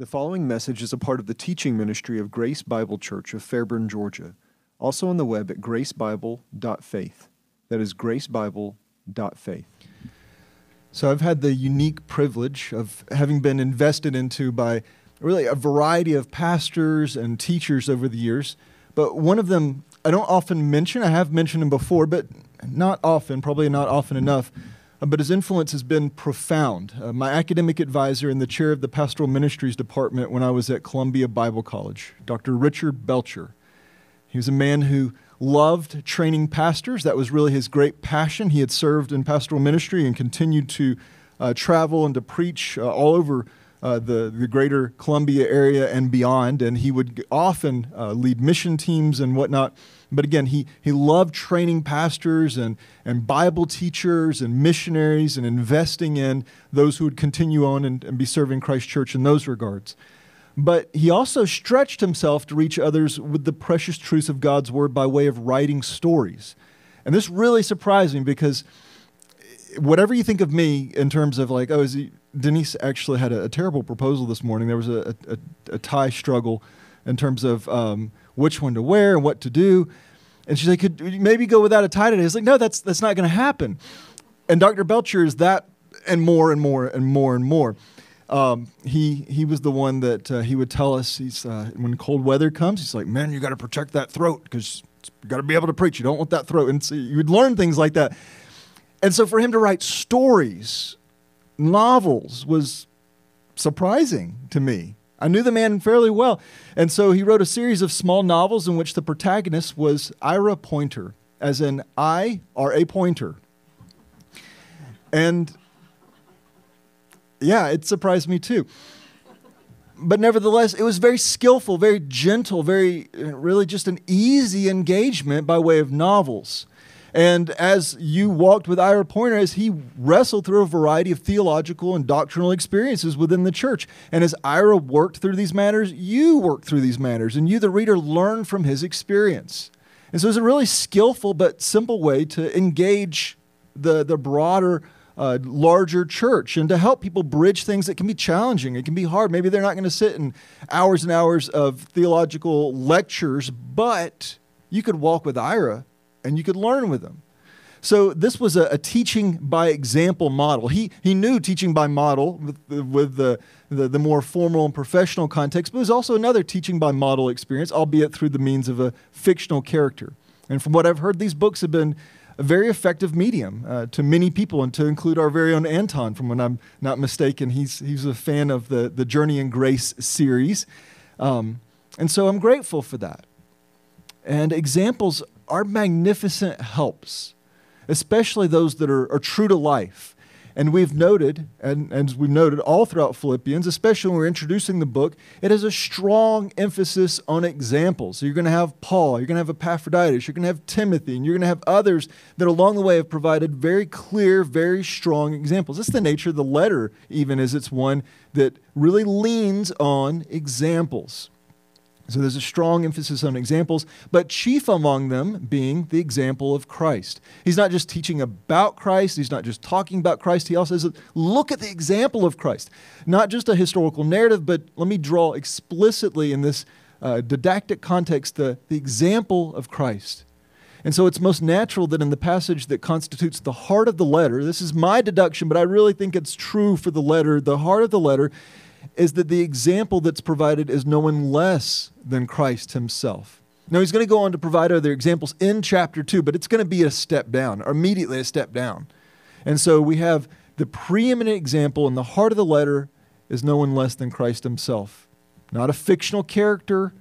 The following message is a part of the teaching ministry of Grace Bible Church of Fairburn, Georgia. Also on the web at gracebible.faith. That is gracebible.faith. So I've had the unique privilege of having been invested into by really a variety of pastors and teachers over the years. But one of them I don't often mention, I have mentioned him before, but not often, probably not often enough. But his influence has been profound. Uh, my academic advisor and the chair of the pastoral ministries department when I was at Columbia Bible College, Dr. Richard Belcher. He was a man who loved training pastors. That was really his great passion. He had served in pastoral ministry and continued to uh, travel and to preach uh, all over uh, the, the greater Columbia area and beyond. And he would often uh, lead mission teams and whatnot. But again, he, he loved training pastors and, and Bible teachers and missionaries and investing in those who would continue on and, and be serving Christ Church in those regards. But he also stretched himself to reach others with the precious truths of God's word by way of writing stories. And this really surprised me because whatever you think of me in terms of like, oh, is he, Denise actually had a, a terrible proposal this morning. There was a, a, a tie struggle in terms of um, which one to wear and what to do. And she's like, could maybe go without a tie today? It's like, no, that's that's not going to happen. And Dr. Belcher is that and more and more and more and more. Um, he he was the one that uh, he would tell us. He's uh, when cold weather comes, he's like, man, you got to protect that throat because you got to be able to preach. You don't want that throat. And so you would learn things like that. And so for him to write stories, novels, was surprising to me. I knew the man fairly well. And so he wrote a series of small novels in which the protagonist was Ira Pointer, as in I are a pointer. And yeah, it surprised me too. But nevertheless, it was very skillful, very gentle, very uh, really just an easy engagement by way of novels. And as you walked with Ira Pointer, as he wrestled through a variety of theological and doctrinal experiences within the church. And as Ira worked through these matters, you worked through these matters, and you, the reader, learned from his experience. And so it's a really skillful but simple way to engage the, the broader, uh, larger church and to help people bridge things that can be challenging. It can be hard. Maybe they're not going to sit in hours and hours of theological lectures, but you could walk with Ira and you could learn with them. So this was a, a, teaching by example model. He, he knew teaching by model with, the, with the, the, the, more formal and professional context, but it was also another teaching by model experience, albeit through the means of a fictional character. And from what I've heard, these books have been a very effective medium uh, to many people, and to include our very own Anton, from when I'm not mistaken. He's, he's a fan of the, the Journey in Grace series. Um, and so I'm grateful for that. And examples are magnificent helps, especially those that are, are true to life. And we've noted, and, and we've noted all throughout Philippians, especially when we're introducing the book, it has a strong emphasis on examples. So you're going to have Paul, you're going to have Epaphroditus, you're going to have Timothy, and you're going to have others that along the way have provided very clear, very strong examples. That's the nature of the letter, even as it's one that really leans on examples. So there's a strong emphasis on examples, but chief among them being the example of Christ. He's not just teaching about Christ, he's not just talking about Christ, he also says, look at the example of Christ. Not just a historical narrative, but let me draw explicitly in this uh, didactic context the, the example of Christ. And so it's most natural that in the passage that constitutes the heart of the letter, this is my deduction, but I really think it's true for the letter, the heart of the letter is that the example that's provided is no one less than Christ himself. Now, he's going to go on to provide other examples in chapter 2, but it's going to be a step down, or immediately a step down. And so we have the preeminent example in the heart of the letter is no one less than Christ himself. Not a fictional character,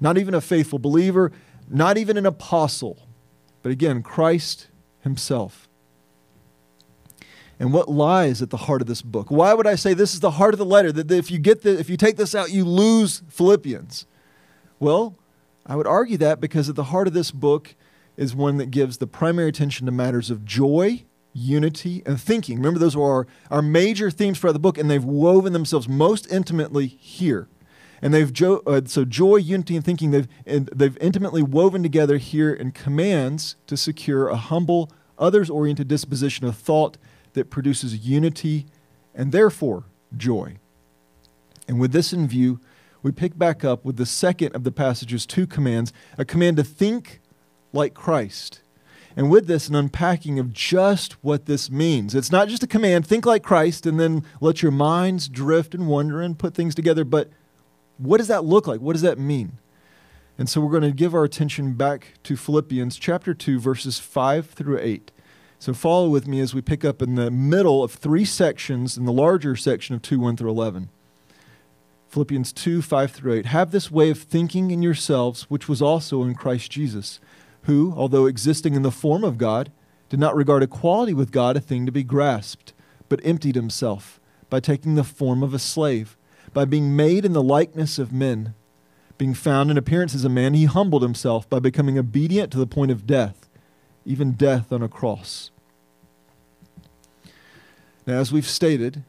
not even a faithful believer, not even an apostle, but again, Christ himself and what lies at the heart of this book. Why would I say this is the heart of the letter? That if you get the, if you take this out, you lose Philippians. Well, I would argue that because at the heart of this book is one that gives the primary attention to matters of joy, unity, and thinking. Remember, those are our, our major themes for the book, and they've woven themselves most intimately here. And they've jo- uh, so joy, unity, and thinking they've and they've intimately woven together here in commands to secure a humble, others-oriented disposition of thought that produces unity and therefore joy. And with this in view, we pick back up with the second of the passage's two commands a command to think like Christ. And with this, an unpacking of just what this means. It's not just a command, think like Christ, and then let your minds drift and wonder and put things together, but what does that look like? What does that mean? And so we're going to give our attention back to Philippians chapter 2, verses 5 through 8. So follow with me as we pick up in the middle of three sections in the larger section of 2 1 through 11. Philippians 2 5 through 8. Have this way of thinking in yourselves, which was also in Christ Jesus, who, although existing in the form of God, did not regard equality with God a thing to be grasped, but emptied himself by taking the form of a slave, by being made in the likeness of men being found in appearance as a man, he humbled himself by becoming obedient to the point of death, even death on a cross. Now, as we've stated,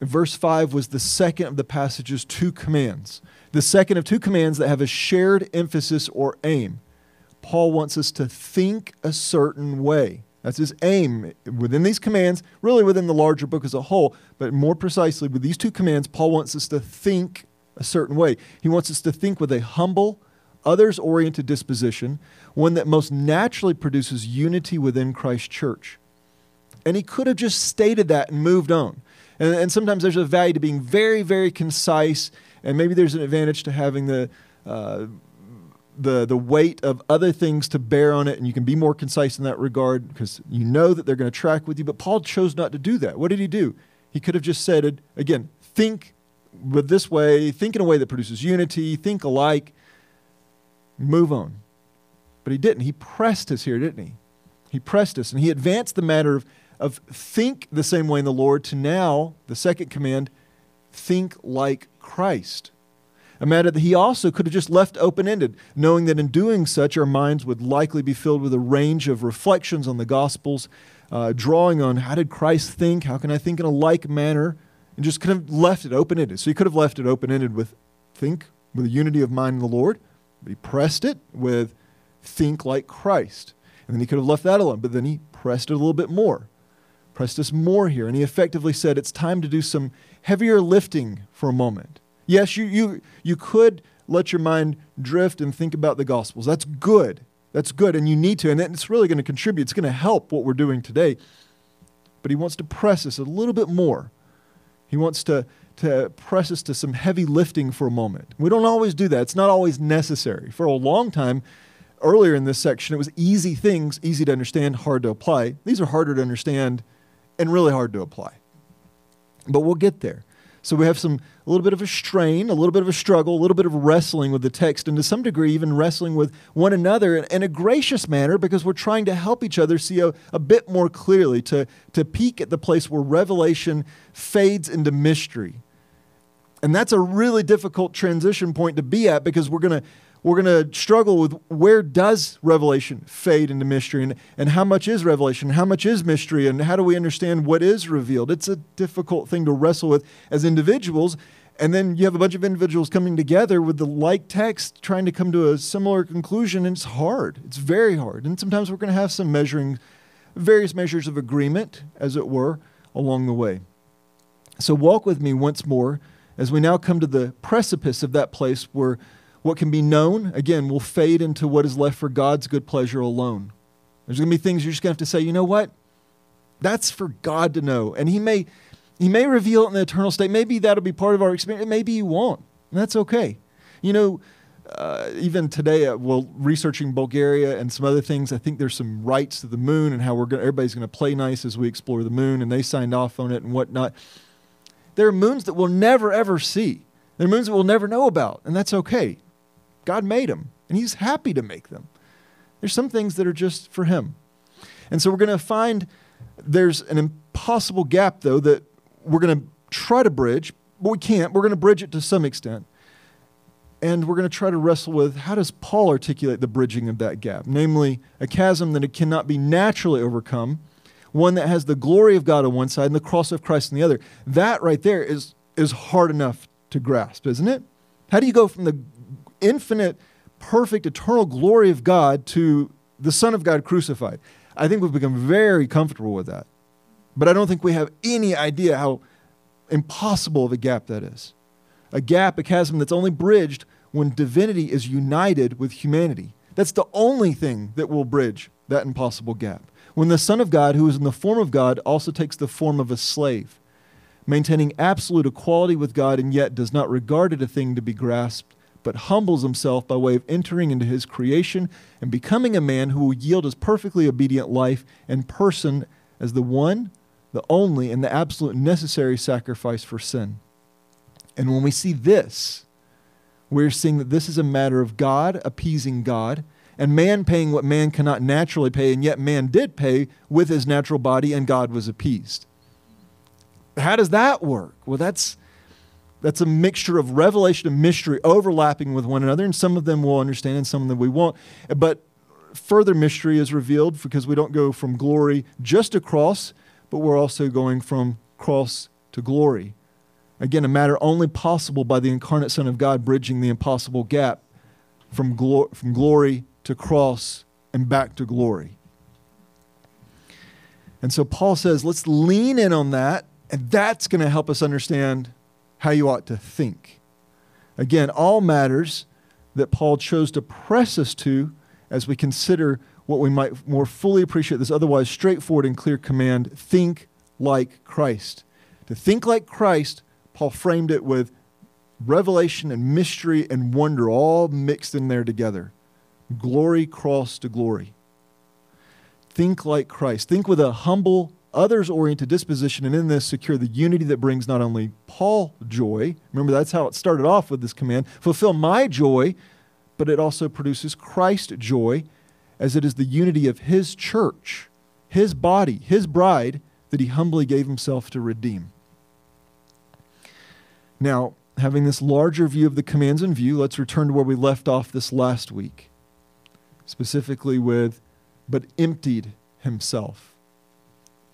verse 5 was the second of the passage's two commands, the second of two commands that have a shared emphasis or aim. Paul wants us to think a certain way. That's his aim within these commands, really within the larger book as a whole, but more precisely with these two commands, Paul wants us to think a certain way. He wants us to think with a humble, others oriented disposition, one that most naturally produces unity within Christ's church. And he could have just stated that and moved on. And, and sometimes there's a value to being very, very concise, and maybe there's an advantage to having the, uh, the, the weight of other things to bear on it, and you can be more concise in that regard because you know that they're going to track with you. But Paul chose not to do that. What did he do? He could have just said, again, think with this way, think in a way that produces unity, think alike, move on. But he didn't. He pressed us here, didn't he? He pressed us and he advanced the matter of, of think the same way in the Lord to now, the second command, think like Christ. A matter that he also could have just left open ended, knowing that in doing such, our minds would likely be filled with a range of reflections on the Gospels, uh, drawing on how did Christ think? How can I think in a like manner? and just could have left it open ended. So he could have left it open ended with think with a unity of mind in the Lord, but he pressed it with think like Christ. And then he could have left that alone, but then he pressed it a little bit more, pressed us more here. And he effectively said, it's time to do some heavier lifting for a moment. Yes, you, you, you could let your mind drift and think about the Gospels. That's good. That's good, and you need to. And it's really going to contribute, it's going to help what we're doing today. But he wants to press us a little bit more he wants to, to press us to some heavy lifting for a moment. We don't always do that, it's not always necessary. For a long time, earlier in this section, it was easy things, easy to understand, hard to apply. These are harder to understand and really hard to apply. But we'll get there. So we have some a little bit of a strain, a little bit of a struggle, a little bit of wrestling with the text, and to some degree, even wrestling with one another in, a gracious manner because we're trying to help each other see a, a bit more clearly, to, to peek at the place where revelation fades into mystery. And that's a really difficult transition point to be at because we're going to we're going to struggle with where does revelation fade into mystery and, and how much is revelation? How much is mystery? And how do we understand what is revealed? It's a difficult thing to wrestle with as individuals. And then you have a bunch of individuals coming together with the like text trying to come to a similar conclusion and it's hard. It's very hard. And sometimes we're going to have some measuring various measures of agreement as it were along the way. So walk with me once more as we now come to the precipice of that place where what can be known, again, will fade into what is left for God's good pleasure alone. There's going to be things you're just going to have to say, you know what? That's for God to know. And He may, he may reveal it in the eternal state. Maybe that'll be part of our experience. Maybe He won't. And that's okay. You know, uh, even today, uh, well, researching Bulgaria and some other things, I think there's some rights to the moon and how we're going. Everybody's going to play nice as we explore the moon, and they signed off on it and whatnot. There are moons that we'll never ever see. There are moons that we'll never know about, and that's okay. God made them, and He's happy to make them. There's some things that are just for Him. And so we're going to find there's an impossible gap, though, that we're going to try to bridge, but we can't. We're going to bridge it to some extent. And we're going to try to wrestle with how does Paul articulate the bridging of that gap? Namely, a chasm that it cannot be naturally overcome, one that has the glory of God on one side and the cross of Christ on the other. That right there is, is hard enough to grasp, isn't it? How do you go from the infinite, perfect, eternal glory of God to the Son of God crucified. I think we've become very comfortable with that. But I don't think we have any idea how impossible of a gap that is. a gap, a chasm that's only bridged when divinity is united with humanity. That's the only thing that will bridge that impossible gap. When the Son of God, who is in the form of God, also takes the form of a slave, maintaining absolute equality with God and yet does not regard it a thing to be grasped, but humbles himself by way of entering into his creation and becoming a man who will yield his perfectly obedient life and person as the one, the only, and the absolute necessary sacrifice for sin. And when we see this, we're seeing that this is a matter of God appeasing God and man paying what man cannot naturally pay, and yet man did pay with his natural body, and God was appeased. How does that work? Well, that's that's a mixture of revelation and mystery overlapping with one another, and some of them we'll understand and some of them we won't. But further mystery is revealed because we don't go from glory just to cross, but we're also going from cross to glory. Again, a matter only possible by the incarnate Son of God bridging the impossible gap from, glo- from glory to cross and back to glory. And so Paul says, let's lean in on that, and that's going to help us understand how you ought to think. Again, all matters that Paul chose to press us to as we consider what we might more fully appreciate this otherwise straightforward and clear command think like Christ. To think like Christ Paul framed it with revelation and mystery and wonder all mixed in there together. Glory cross to glory. Think like Christ. Think with a humble, others oriented disposition, and in this secure the unity that brings not only Paul joy, remember that's how it started off with this command fulfill my joy, but it also produces Christ joy, as it is the unity of his church, his body, his bride, that he humbly gave himself to redeem. Now, having this larger view of the commands in view, let's return to where we left off this last week, specifically with, but emptied himself.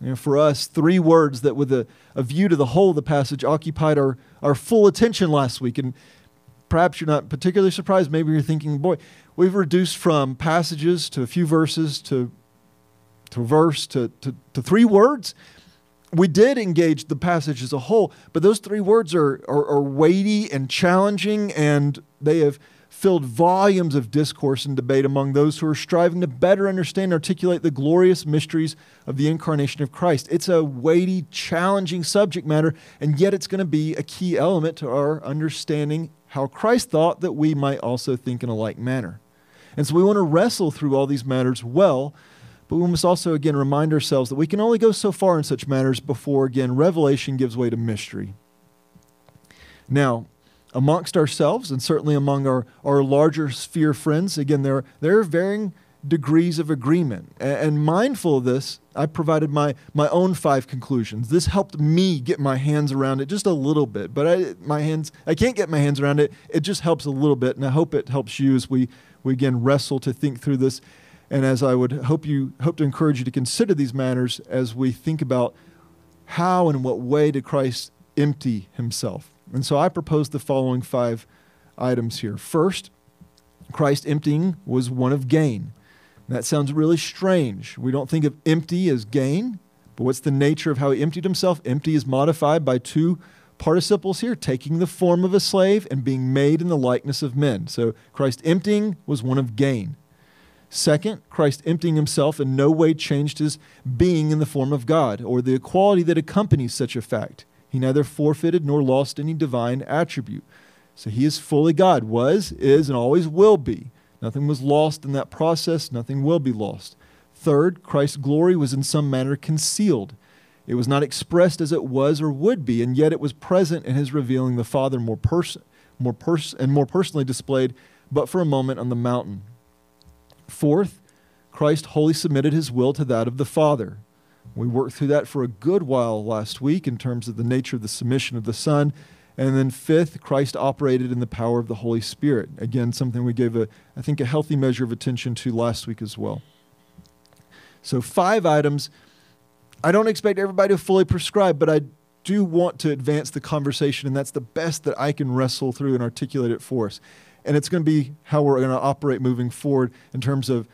You know, for us, three words that, with a, a view to the whole of the passage, occupied our, our full attention last week. And perhaps you're not particularly surprised. Maybe you're thinking, boy, we've reduced from passages to a few verses to, to verse to, to, to three words we did engage the passage as a whole, but those three words are, are, are, weighty and challenging, and they have filled volumes of discourse and debate among those who are striving to better understand and articulate the glorious mysteries of the incarnation of Christ. It's a weighty, challenging subject matter, and yet it's going to be a key element to our understanding how Christ thought that we might also think in a like manner. And so we want to wrestle through all these matters well but we must also, again, remind ourselves that we can only go so far in such matters before, again, revelation gives way to mystery. Now, amongst ourselves, and certainly among our, our larger sphere friends, again, there, there are varying degrees of agreement. And, and mindful of this, I provided my, my own five conclusions. This helped me get my hands around it just a little bit, but I, my hands, I can't get my hands around it. It just helps a little bit, and I hope it helps you as we, we again wrestle to think through this and as I would hope you hope to encourage you to consider these matters as we think about how and what way did Christ empty himself. And so I propose the following five items here. First, Christ emptying was one of gain. That sounds really strange. We don't think of empty as gain, but what's the nature of how he emptied himself? Empty is modified by two participles here, taking the form of a slave and being made in the likeness of men. So Christ emptying was one of gain. Second, Christ emptying himself in no way changed his being in the form of God or the equality that accompanies such a fact. He neither forfeited nor lost any divine attribute. So he is fully God, was, is, and always will be. Nothing was lost in that process, nothing will be lost. Third, Christ's glory was in some manner concealed. It was not expressed as it was or would be, and yet it was present in his revealing the Father more person, more pers- and more personally displayed, but for a moment on the mountain. Fourth, Christ wholly submitted his will to that of the Father. We worked through that for a good while last week in terms of the nature of the submission of the Son. And then fifth, Christ operated in the power of the Holy Spirit. Again, something we gave a, I think, a healthy measure of attention to last week as well. So five items. I don't expect everybody to fully prescribe, but I do want to advance the conversation, and that's the best that I can wrestle through and articulate it for us. And it's going to be how we're going to operate moving forward in terms of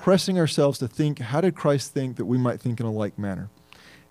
pressing ourselves to think how did Christ think that we might think in a like manner?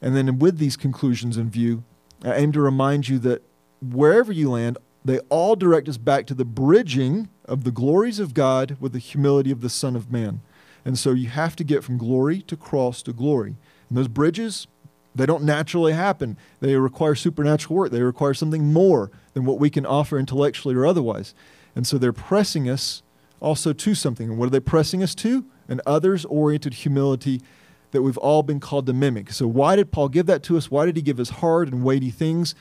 And then with these conclusions in view, I aim to remind you that wherever you land, they all direct us back to the bridging of the glories of God with the humility of the Son of Man. And so you have to get from glory to cross to glory. And those bridges, they don't naturally happen. They require supernatural work. They require something more than what we can offer intellectually or otherwise. And so they're pressing us also to something. And what are they pressing us to? An others oriented humility that we've all been called to mimic. So, why did Paul give that to us? Why did he give us hard and weighty things?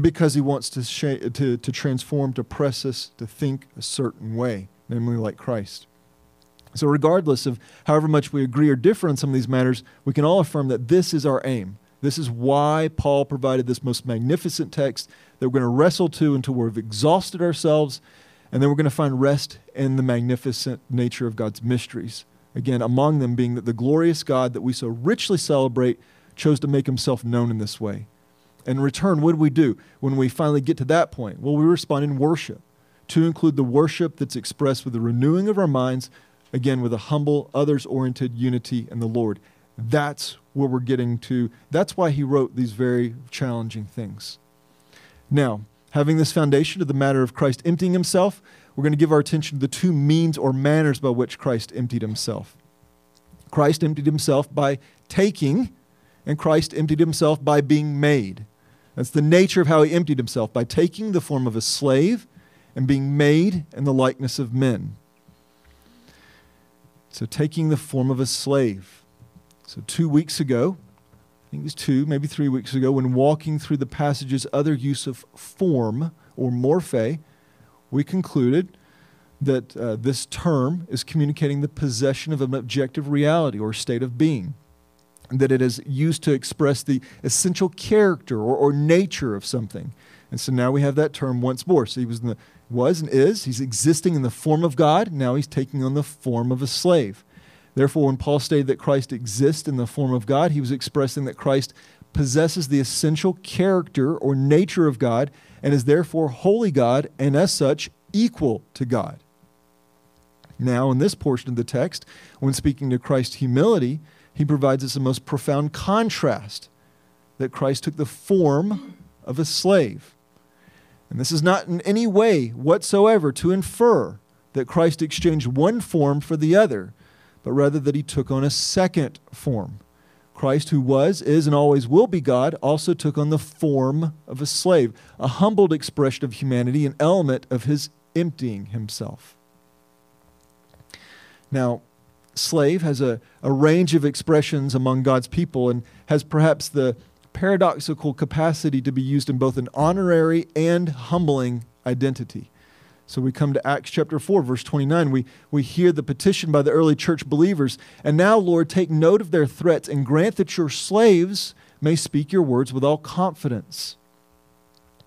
Because he wants to, sh- to, to transform, to press us to think a certain way, namely like Christ. So, regardless of however much we agree or differ on some of these matters, we can all affirm that this is our aim. This is why Paul provided this most magnificent text that we're going to wrestle to until we've exhausted ourselves, and then we're going to find rest in the magnificent nature of God's mysteries. Again, among them being that the glorious God that we so richly celebrate chose to make himself known in this way. And in return, what do we do when we finally get to that point? Well, we respond in worship, to include the worship that's expressed with the renewing of our minds, again, with a humble, others oriented unity in the Lord. That's where we're getting to. That's why he wrote these very challenging things. Now, having this foundation of the matter of Christ emptying himself, we're going to give our attention to the two means or manners by which Christ emptied himself. Christ emptied himself by taking, and Christ emptied himself by being made. That's the nature of how he emptied himself by taking the form of a slave and being made in the likeness of men. So, taking the form of a slave. So, two weeks ago, I think it was two, maybe three weeks ago, when walking through the passage's other use of form or morphe, we concluded that uh, this term is communicating the possession of an objective reality or state of being, that it is used to express the essential character or, or nature of something. And so now we have that term once more. So he was, the, was and is, he's existing in the form of God. Now he's taking on the form of a slave. Therefore, when Paul stated that Christ exists in the form of God, he was expressing that Christ possesses the essential character or nature of God and is therefore holy God and as such equal to God. Now, in this portion of the text, when speaking to Christ's humility, he provides us a most profound contrast that Christ took the form of a slave. And this is not in any way whatsoever to infer that Christ exchanged one form for the other but rather that he took on a second form. Christ, who was, is, and always will be God, also took on the form of a slave, a humbled expression of humanity, an element of his emptying himself. Now, slave has a, a range of expressions among God's people and has perhaps the paradoxical capacity to be used in both an honorary and humbling identity. So we come to Acts chapter 4, verse 29. We, we hear the petition by the early church believers. And now, Lord, take note of their threats and grant that your slaves may speak your words with all confidence.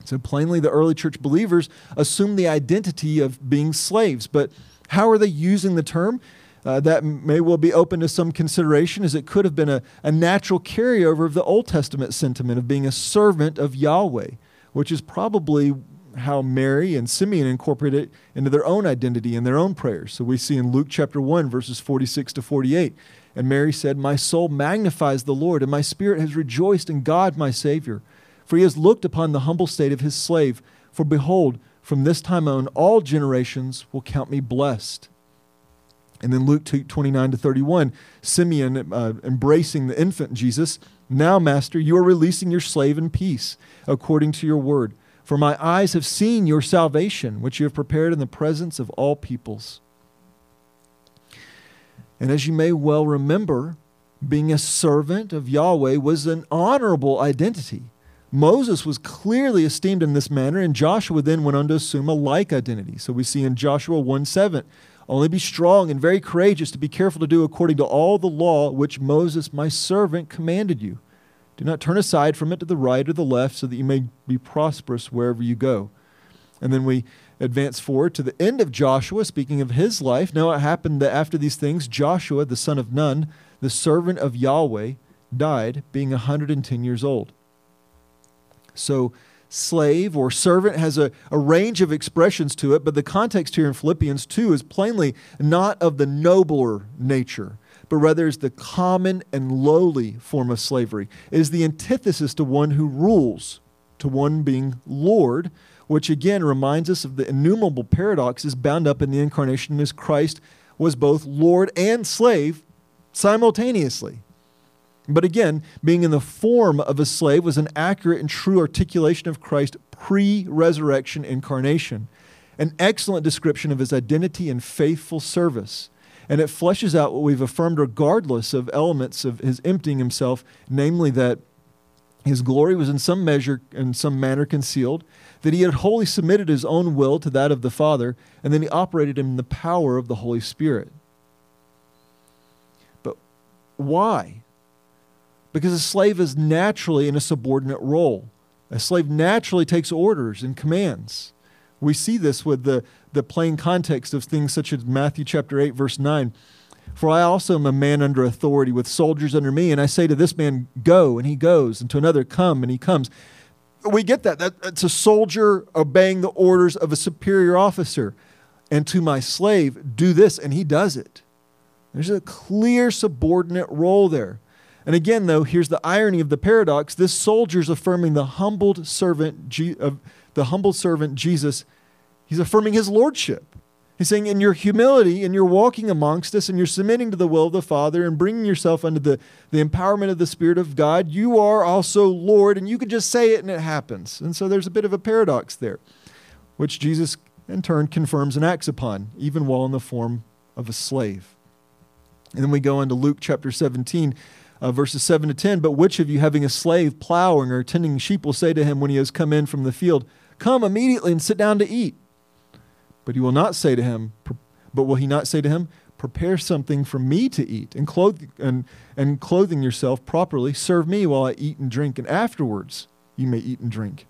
So plainly, the early church believers assume the identity of being slaves. But how are they using the term? Uh, that may well be open to some consideration, as it could have been a, a natural carryover of the Old Testament sentiment of being a servant of Yahweh, which is probably how Mary and Simeon incorporate it into their own identity and their own prayers. So we see in Luke chapter 1, verses 46 to 48. And Mary said, My soul magnifies the Lord, and my spirit has rejoiced in God my Savior. For he has looked upon the humble state of his slave. For behold, from this time on, all generations will count me blessed. And then Luke 29 to 31, Simeon uh, embracing the infant Jesus. Now, Master, you are releasing your slave in peace, according to your word. For my eyes have seen your salvation, which you have prepared in the presence of all peoples. And as you may well remember, being a servant of Yahweh was an honorable identity. Moses was clearly esteemed in this manner, and Joshua then went on to assume a like identity. So we see in Joshua 1 7, only be strong and very courageous to be careful to do according to all the law which Moses, my servant, commanded you. Do not turn aside from it to the right or the left so that you may be prosperous wherever you go. And then we advance forward to the end of Joshua, speaking of his life. Now it happened that after these things, Joshua, the son of Nun, the servant of Yahweh, died, being 110 years old. So, slave or servant has a, a range of expressions to it, but the context here in Philippians 2 is plainly not of the nobler nature but rather is the common and lowly form of slavery. It is the antithesis to one who rules, to one being Lord, which again reminds us of the innumerable paradoxes bound up in the incarnation as Christ was both Lord and slave simultaneously. But again, being in the form of a slave was an accurate and true articulation of Christ's pre resurrection incarnation, an excellent description of his identity and faithful service. And it fleshes out what we've affirmed regardless of elements of his emptying himself, namely that his glory was in some measure, in some manner concealed, that he had wholly submitted his own will to that of the Father, and then he operated in the power of the Holy Spirit. But why? Because a slave is naturally in a subordinate role. A slave naturally takes orders and commands. We see this with the, the plain context of things such as Matthew chapter 8, verse 9. For I also am a man under authority with soldiers under me, and I say to this man, Go, and he goes, and to another, Come, and he comes we get that. that. That's a soldier obeying the orders of a superior officer. And to my slave, do this, and he does it. There's a clear subordinate role there. And again, though, here's the irony of the paradox: this soldier's affirming the humbled servant, of the humble servant Jesus. He's affirming his lordship. He's saying, in your humility, and you're walking amongst us, and you're submitting to the will of the Father, and bringing yourself under the, the empowerment of the Spirit of God, you are also Lord, and you can just say it and it happens. And so there's a bit of a paradox there, which Jesus in turn confirms and acts upon, even while in the form of a slave. And then we go into Luke chapter 17, uh, verses 7 to 10. But which of you, having a slave plowing or tending sheep, will say to him when he has come in from the field, Come immediately and sit down to eat? But he will not say to him, but will he not say to him, prepare something for me to eat and clothe and, and clothing yourself properly, serve me while I eat and drink, and afterwards you may eat and drink.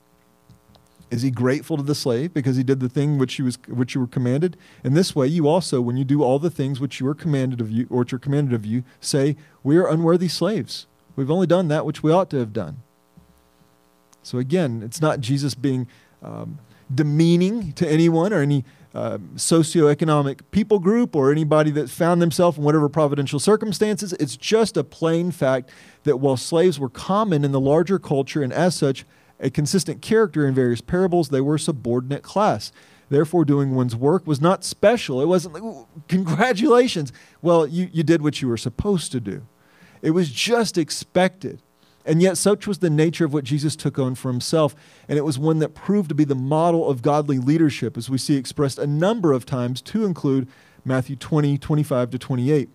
Is he grateful to the slave because he did the thing which you was which you were commanded? In this way, you also, when you do all the things which you were commanded of you, or which are commanded of you, say, "We are unworthy slaves. We've only done that which we ought to have done." So again, it's not Jesus being um, demeaning to anyone or any uh, socioeconomic people group or anybody that found themselves in whatever providential circumstances. It's just a plain fact that while slaves were common in the larger culture and as such a consistent character in various parables, they were a subordinate class. Therefore, doing one's work was not special. It wasn't like, congratulations. Well, you, you did what you were supposed to do. It was just expected. And yet, such was the nature of what Jesus took on for himself. And it was one that proved to be the model of godly leadership, as we see expressed a number of times, to include Matthew 20, 25 to 28.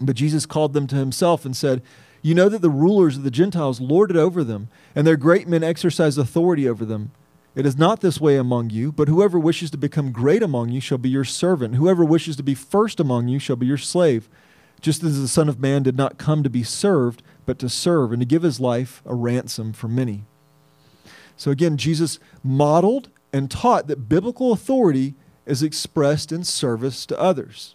But Jesus called them to himself and said, You know that the rulers of the Gentiles lord it over them, and their great men exercise authority over them. It is not this way among you, but whoever wishes to become great among you shall be your servant. Whoever wishes to be first among you shall be your slave. Just as the Son of Man did not come to be served, but to serve and to give his life a ransom for many. So again, Jesus modeled and taught that biblical authority is expressed in service to others.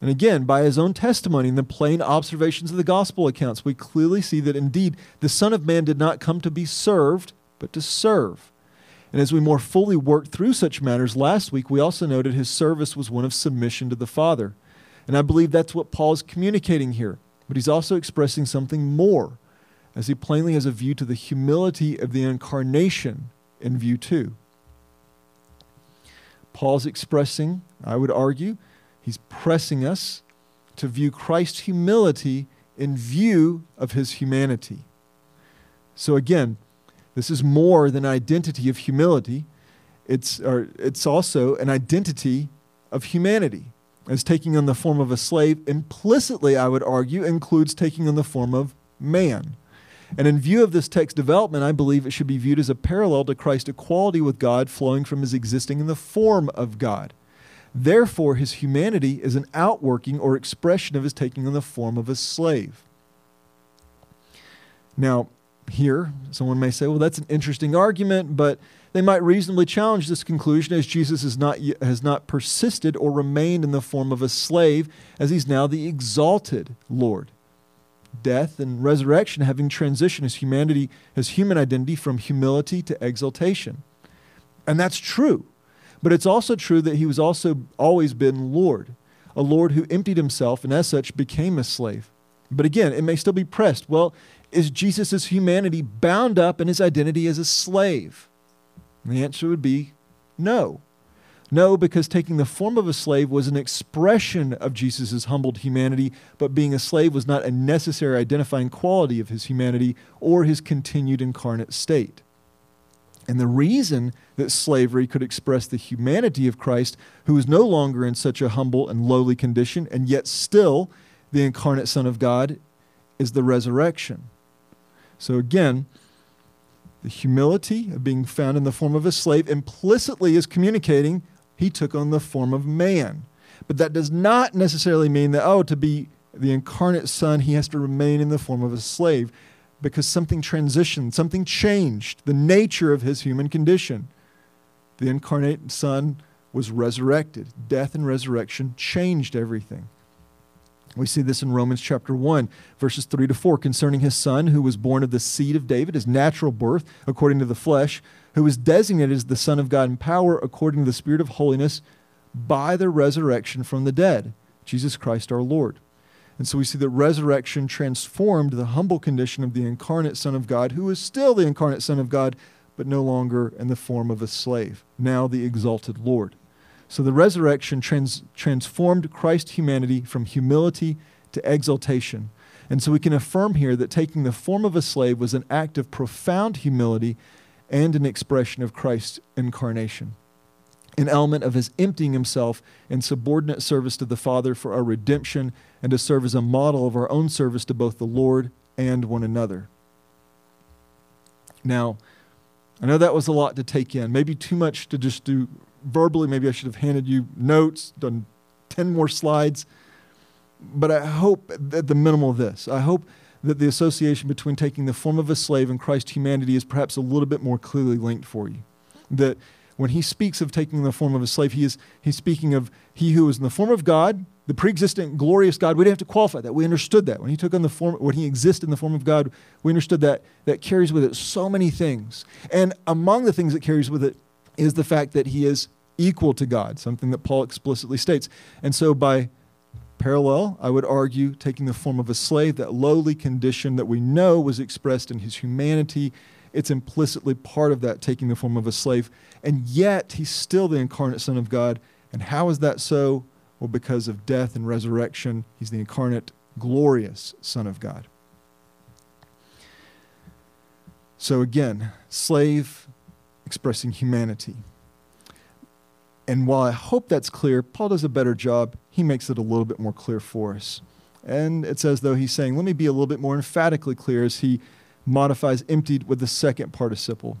And again, by his own testimony and the plain observations of the gospel accounts, we clearly see that indeed the Son of Man did not come to be served, but to serve. And as we more fully worked through such matters last week, we also noted his service was one of submission to the Father. And I believe that's what Paul is communicating here. But he's also expressing something more, as he plainly has a view to the humility of the incarnation in view too. Paul's expressing, I would argue, he's pressing us to view Christ's humility in view of his humanity. So again, this is more than identity of humility. It's, or it's also an identity of humanity as taking on the form of a slave, implicitly, I would argue, includes taking on the form of man. And in view of this text development, I believe it should be viewed as a parallel to Christ's equality with God flowing from his existing in the form of God. Therefore, his humanity is an outworking or expression of his taking on the form of a slave. Now, here, someone may say, well, that's an interesting argument, but they might reasonably challenge this conclusion as Jesus has not, has not persisted or remained in the form of a slave, as he's now the exalted Lord. Death and resurrection having transitioned his humanity, his human identity from humility to exaltation. And that's true. But it's also true that he was also always been Lord, a Lord who emptied himself and as such became a slave. But again, it may still be pressed. Well, is Jesus' humanity bound up in his identity as a slave? And the answer would be no. No, because taking the form of a slave was an expression of Jesus' humbled humanity, but being a slave was not a necessary identifying quality of his humanity or his continued incarnate state. And the reason that slavery could express the humanity of Christ, who is no longer in such a humble and lowly condition, and yet still the incarnate Son of God, is the resurrection. So again, the humility of being found in the form of a slave implicitly is communicating he took on the form of man. But that does not necessarily mean that, oh, to be the incarnate Son, he has to remain in the form of a slave because something transitioned, something changed the nature of his human condition. The incarnate Son was resurrected. Death and resurrection changed everything. We see this in Romans chapter 1, verses 3 to 4, concerning his son, who was born of the seed of David, his natural birth, according to the flesh, who was designated as the Son of God in power, according to the Spirit of holiness, by the resurrection from the dead, Jesus Christ our Lord. And so we see that resurrection transformed the humble condition of the incarnate Son of God, who is still the incarnate Son of God, but no longer in the form of a slave, now the exalted Lord. So the resurrection trans- transformed Christ's humanity from humility to exaltation. And so we can affirm here that taking the form of a slave was an act of profound humility and an expression of Christ's incarnation, an element of his emptying himself in subordinate service to the Father for our redemption and to serve as a model of our own service to both the Lord and one another. Now, I know that was a lot to take in, maybe too much to just do verbally. Maybe I should have handed you notes, done 10 more slides. But I hope at the minimal of this, I hope that the association between taking the form of a slave and Christ's humanity is perhaps a little bit more clearly linked for you. That when he speaks of taking the form of a slave, he is he's speaking of he who is in the form of God, the pre-existent glorious God. We didn't have to qualify that. We understood that when he took on the form, when he exists in the form of God, we understood that that carries with it so many things. And among the things that carries with it is the fact that he is equal to God, something that Paul explicitly states. And so, by parallel, I would argue taking the form of a slave, that lowly condition that we know was expressed in his humanity, it's implicitly part of that taking the form of a slave. And yet, he's still the incarnate Son of God. And how is that so? Well, because of death and resurrection, he's the incarnate, glorious Son of God. So, again, slave expressing humanity. And while I hope that's clear, Paul does a better job. He makes it a little bit more clear for us. And it's as though he's saying, let me be a little bit more emphatically clear as he modifies emptied with the second participle,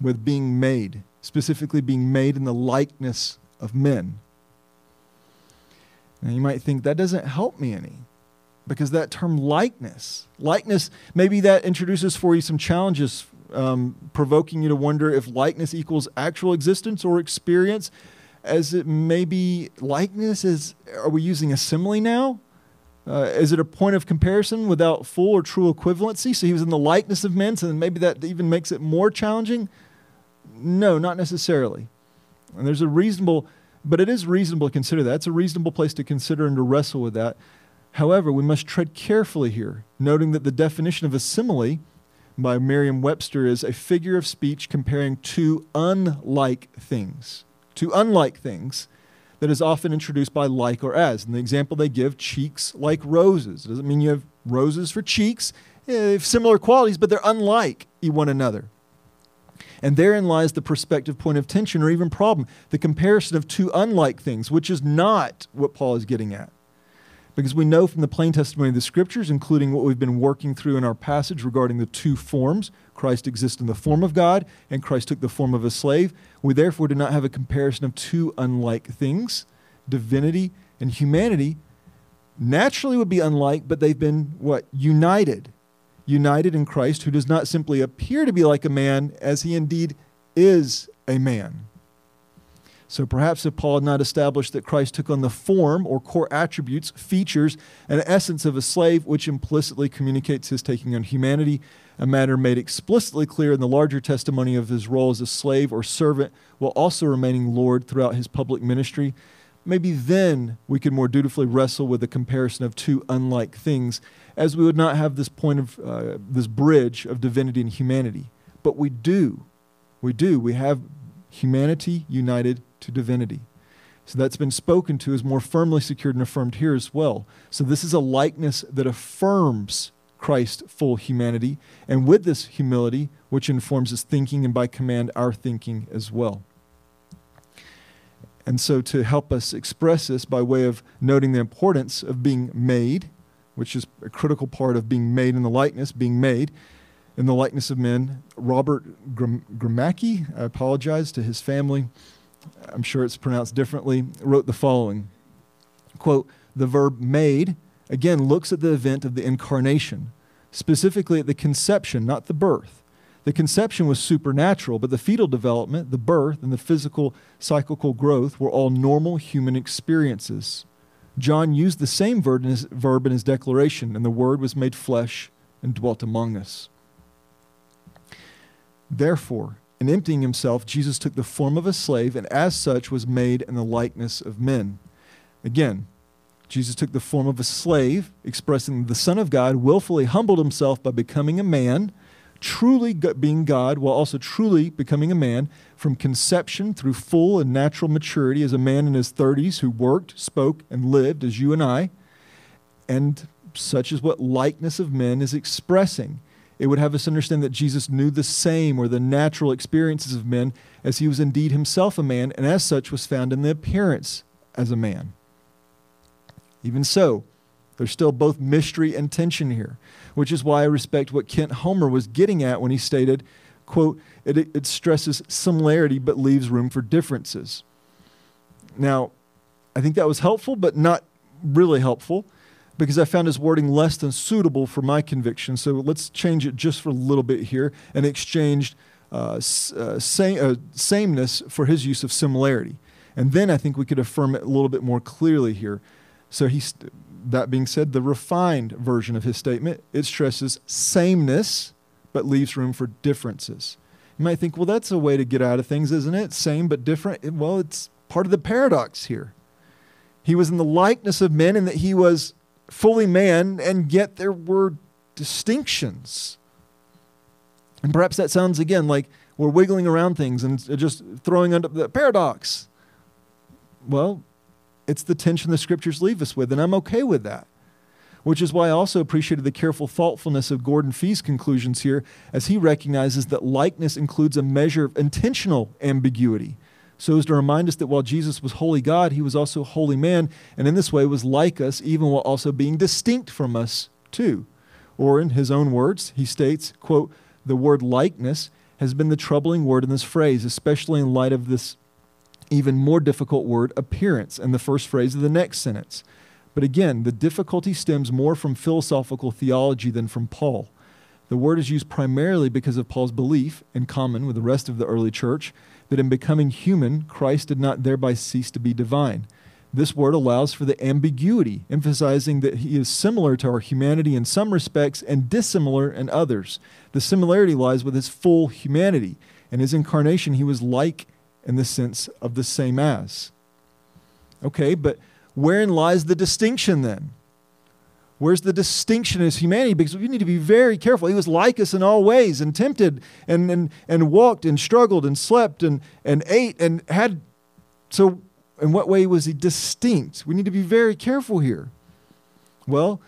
with being made, specifically being made in the likeness of men. Now you might think that doesn't help me any because that term likeness, likeness, maybe that introduces for you some challenges, um, provoking you to wonder if likeness equals actual existence or experience as it may be likeness is are we using a simile now? Uh, is it a point of comparison without full or true equivalency? So he was in the likeness of men so maybe that even makes it more challenging? No not necessarily. And there's a reasonable but it is reasonable to consider that. It's a reasonable place to consider and to wrestle with that. However we must tread carefully here noting that the definition of a simile by merriam-webster is a figure of speech comparing two unlike things to unlike things that is often introduced by like or as. In the example they give, cheeks like roses. It doesn't mean you have roses for cheeks. Eh, they have similar qualities, but they're unlike one another. And therein lies the perspective point of tension or even problem, the comparison of two unlike things, which is not what Paul is getting at. Because we know from the plain testimony of the scriptures, including what we've been working through in our passage regarding the two forms Christ exists in the form of God, and Christ took the form of a slave. We therefore do not have a comparison of two unlike things. Divinity and humanity naturally would be unlike, but they've been what? United. United in Christ, who does not simply appear to be like a man, as he indeed is a man. So perhaps if Paul had not established that Christ took on the form or core attributes, features, and essence of a slave, which implicitly communicates his taking on humanity, a matter made explicitly clear in the larger testimony of his role as a slave or servant while also remaining Lord throughout his public ministry, maybe then we could more dutifully wrestle with the comparison of two unlike things, as we would not have this point of uh, this bridge of divinity and humanity. But we do We do. We have humanity united to divinity. So that's been spoken to is more firmly secured and affirmed here as well. So this is a likeness that affirms Christ's full humanity, and with this humility, which informs his thinking and by command our thinking as well. And so, to help us express this by way of noting the importance of being made, which is a critical part of being made in the likeness, being made in the likeness of men, Robert Gromacki, I apologize to his family, I'm sure it's pronounced differently, wrote the following quote, The verb made, again, looks at the event of the incarnation, specifically at the conception, not the birth. The conception was supernatural, but the fetal development, the birth, and the physical cyclical growth were all normal human experiences. John used the same verb in, his, verb in his declaration, and the Word was made flesh and dwelt among us. Therefore, in emptying himself, Jesus took the form of a slave and as such was made in the likeness of men. Again, Jesus took the form of a slave, expressing the Son of God, willfully humbled himself by becoming a man, truly being God while also truly becoming a man, from conception through full and natural maturity as a man in his 30s who worked, spoke, and lived as you and I. And such is what likeness of men is expressing it would have us understand that Jesus knew the same or the natural experiences of men as he was indeed himself a man, and as such was found in the appearance as a man. Even so, there's still both mystery and tension here, which is why I respect what Kent Homer was getting at when he stated, quote, it, it stresses similarity but leaves room for differences. Now, I think that was helpful, but not really helpful because I found his wording less than suitable for my conviction. So let's change it just for a little bit here and exchanged uh, uh, same, uh, sameness for his use of similarity. And then I think we could affirm it a little bit more clearly here. So he's, that being said, the refined version of his statement, it stresses sameness, but leaves room for differences. You might think, well, that's a way to get out of things, isn't it? Same but different. Well, it's part of the paradox here. He was in the likeness of men, and that he was fully man, and yet there were distinctions. And perhaps that sounds again like we're wiggling around things and uh, just throwing under the paradox. Well, it's the tension the scriptures leave us with, and I'm okay with that. Which is why I also appreciated the careful thoughtfulness of Gordon Fee's conclusions here, as he recognizes that likeness includes a measure of intentional ambiguity so as to remind us that while Jesus was wholly God, he was also wholly man, and in this way was like us, even while also being distinct from us too. Or in his own words, he states, quote, the word likeness has been the troubling word in this phrase, especially in light of this even more difficult word, appearance, in the first phrase of the next sentence. But again, the difficulty stems more from philosophical theology than from Paul. The word is used primarily because of Paul's belief, in common with the rest of the early church, that in becoming human, Christ did not thereby cease to be divine. This word allows for the ambiguity, emphasizing that he is similar to our humanity in some respects and dissimilar in others. The similarity lies with his full humanity. In his incarnation, he was like in the sense of the same as. Okay, but wherein lies the distinction then? Where's the distinction in his humanity? Because we need to be very careful. He was like us in all ways and tempted and, and, and walked and struggled and slept and, and ate and had. So, in what way was he distinct? We need to be very careful here. Well,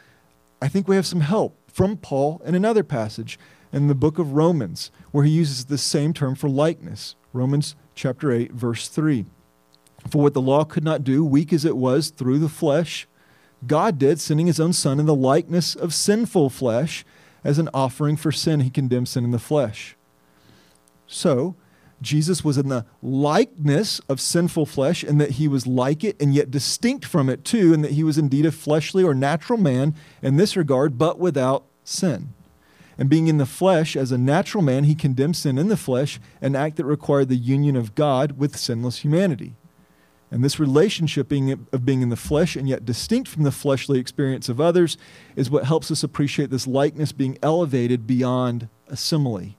I think we have some help from Paul in another passage in the book of Romans, where he uses the same term for likeness. Romans chapter 8, verse 3. For what the law could not do, weak as it was through the flesh, God did, sending his own Son in the likeness of sinful flesh as an offering for sin. He condemned sin in the flesh. So, Jesus was in the likeness of sinful flesh, and that he was like it and yet distinct from it too, and that he was indeed a fleshly or natural man in this regard, but without sin. And being in the flesh as a natural man, he condemned sin in the flesh, an act that required the union of God with sinless humanity. And this relationship being, of being in the flesh and yet distinct from the fleshly experience of others is what helps us appreciate this likeness being elevated beyond a simile.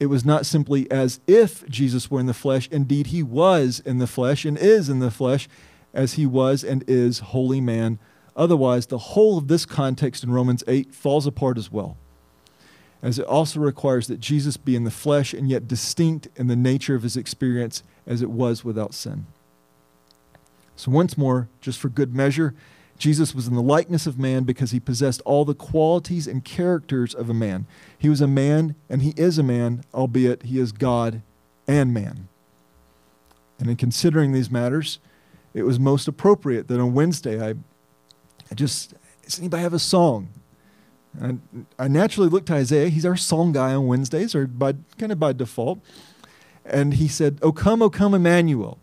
It was not simply as if Jesus were in the flesh. Indeed, he was in the flesh and is in the flesh as he was and is wholly man. Otherwise, the whole of this context in Romans 8 falls apart as well. As it also requires that Jesus be in the flesh and yet distinct in the nature of his experience as it was without sin. So, once more, just for good measure, Jesus was in the likeness of man because he possessed all the qualities and characters of a man. He was a man and he is a man, albeit he is God and man. And in considering these matters, it was most appropriate that on Wednesday I, I just, does anybody have a song? I, I naturally looked to Isaiah. He's our song guy on Wednesdays, or by kind of by default. And he said, "O come, O come, Emmanuel."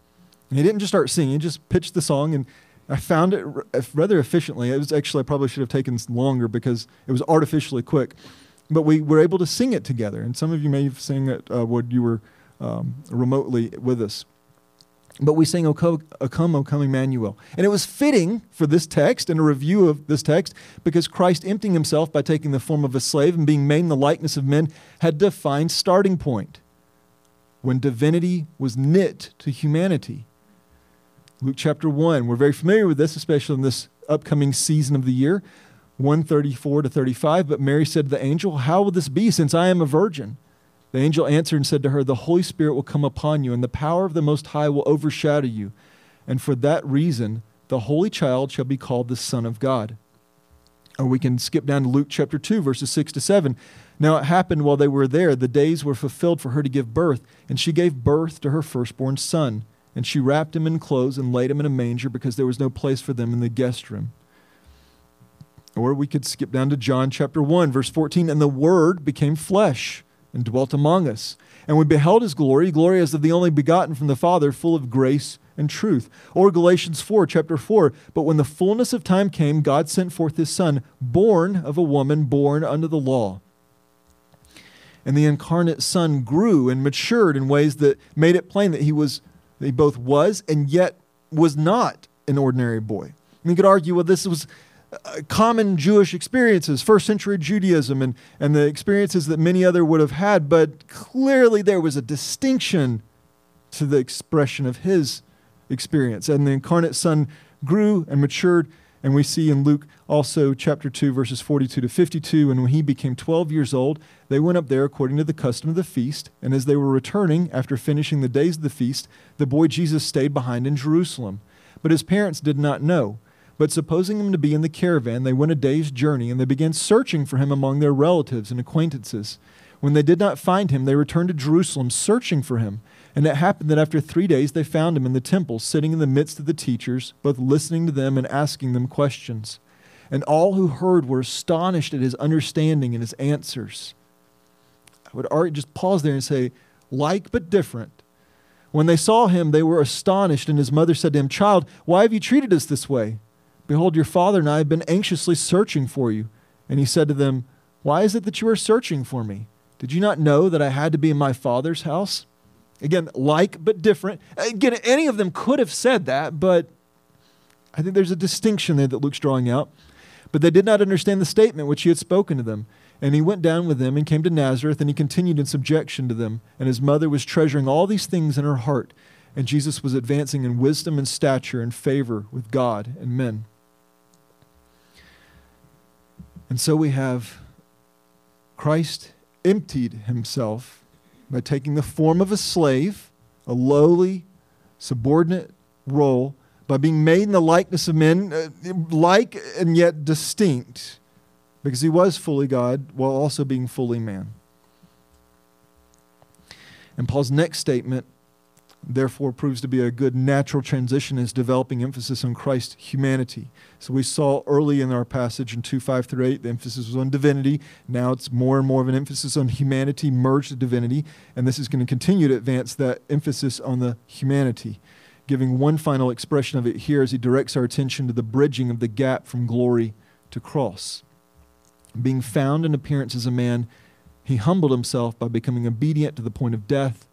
And he didn't just start singing; he just pitched the song, and I found it rather efficiently. It was actually I probably should have taken longer because it was artificially quick, but we were able to sing it together. And some of you may have sang it uh, when you were um, remotely with us. But we sang, O come, O come, O come, Emmanuel. And it was fitting for this text and a review of this text because Christ emptying himself by taking the form of a slave and being made in the likeness of men had defined starting point when divinity was knit to humanity. Luke chapter 1, we're very familiar with this, especially in this upcoming season of the year, 134 to 35. But Mary said to the angel, How will this be since I am a virgin? The angel answered and said to her, The Holy Spirit will come upon you, and the power of the Most High will overshadow you. And for that reason, the Holy Child shall be called the Son of God. Or we can skip down to Luke chapter 2, verses 6 to 7. Now it happened while they were there, the days were fulfilled for her to give birth, and she gave birth to her firstborn son. And she wrapped him in clothes and laid him in a manger because there was no place for them in the guest room. Or we could skip down to John chapter 1, verse 14. And the Word became flesh and dwelt among us. And we beheld his glory, glory as of the only begotten from the Father, full of grace and truth. Or Galatians 4, chapter 4. But when the fullness of time came, God sent forth his Son, born of a woman, born under the law. And the incarnate Son grew and matured in ways that made it plain that he was that he both was and yet was not an ordinary boy. And you could argue, well, this was common Jewish experiences, first century Judaism, and, and the experiences that many other would have had, but clearly there was a distinction to the expression of his experience. And the incarnate Son grew and matured, and we see in Luke also chapter 2, verses 42 to 52, and when he became 12 years old, they went up there according to the custom of the feast. And as they were returning after finishing the days of the feast, the boy Jesus stayed behind in Jerusalem. But his parents did not know. But supposing him to be in the caravan, they went a day's journey, and they began searching for him among their relatives and acquaintances. When they did not find him, they returned to Jerusalem, searching for him. And it happened that after three days they found him in the temple, sitting in the midst of the teachers, both listening to them and asking them questions. And all who heard were astonished at his understanding and his answers. I would just pause there and say, like but different. When they saw him, they were astonished, and his mother said to him, Child, why have you treated us this way? Behold, your father and I have been anxiously searching for you. And he said to them, Why is it that you are searching for me? Did you not know that I had to be in my father's house? Again, like but different. Again, any of them could have said that, but I think there's a distinction there that Luke's drawing out. But they did not understand the statement which he had spoken to them. And he went down with them and came to Nazareth, and he continued in subjection to them. And his mother was treasuring all these things in her heart. And Jesus was advancing in wisdom and stature and favor with God and men. And so we have Christ emptied himself by taking the form of a slave, a lowly, subordinate role, by being made in the likeness of men, uh, like and yet distinct, because he was fully God while also being fully man. And Paul's next statement therefore proves to be a good natural transition is developing emphasis on Christ's humanity. So we saw early in our passage in 2 5 through 8, the emphasis was on divinity. Now it's more and more of an emphasis on humanity merged with divinity. And this is going to continue to advance that emphasis on the humanity. Giving one final expression of it here as he directs our attention to the bridging of the gap from glory to cross. Being found in appearance as a man, he humbled himself by becoming obedient to the point of death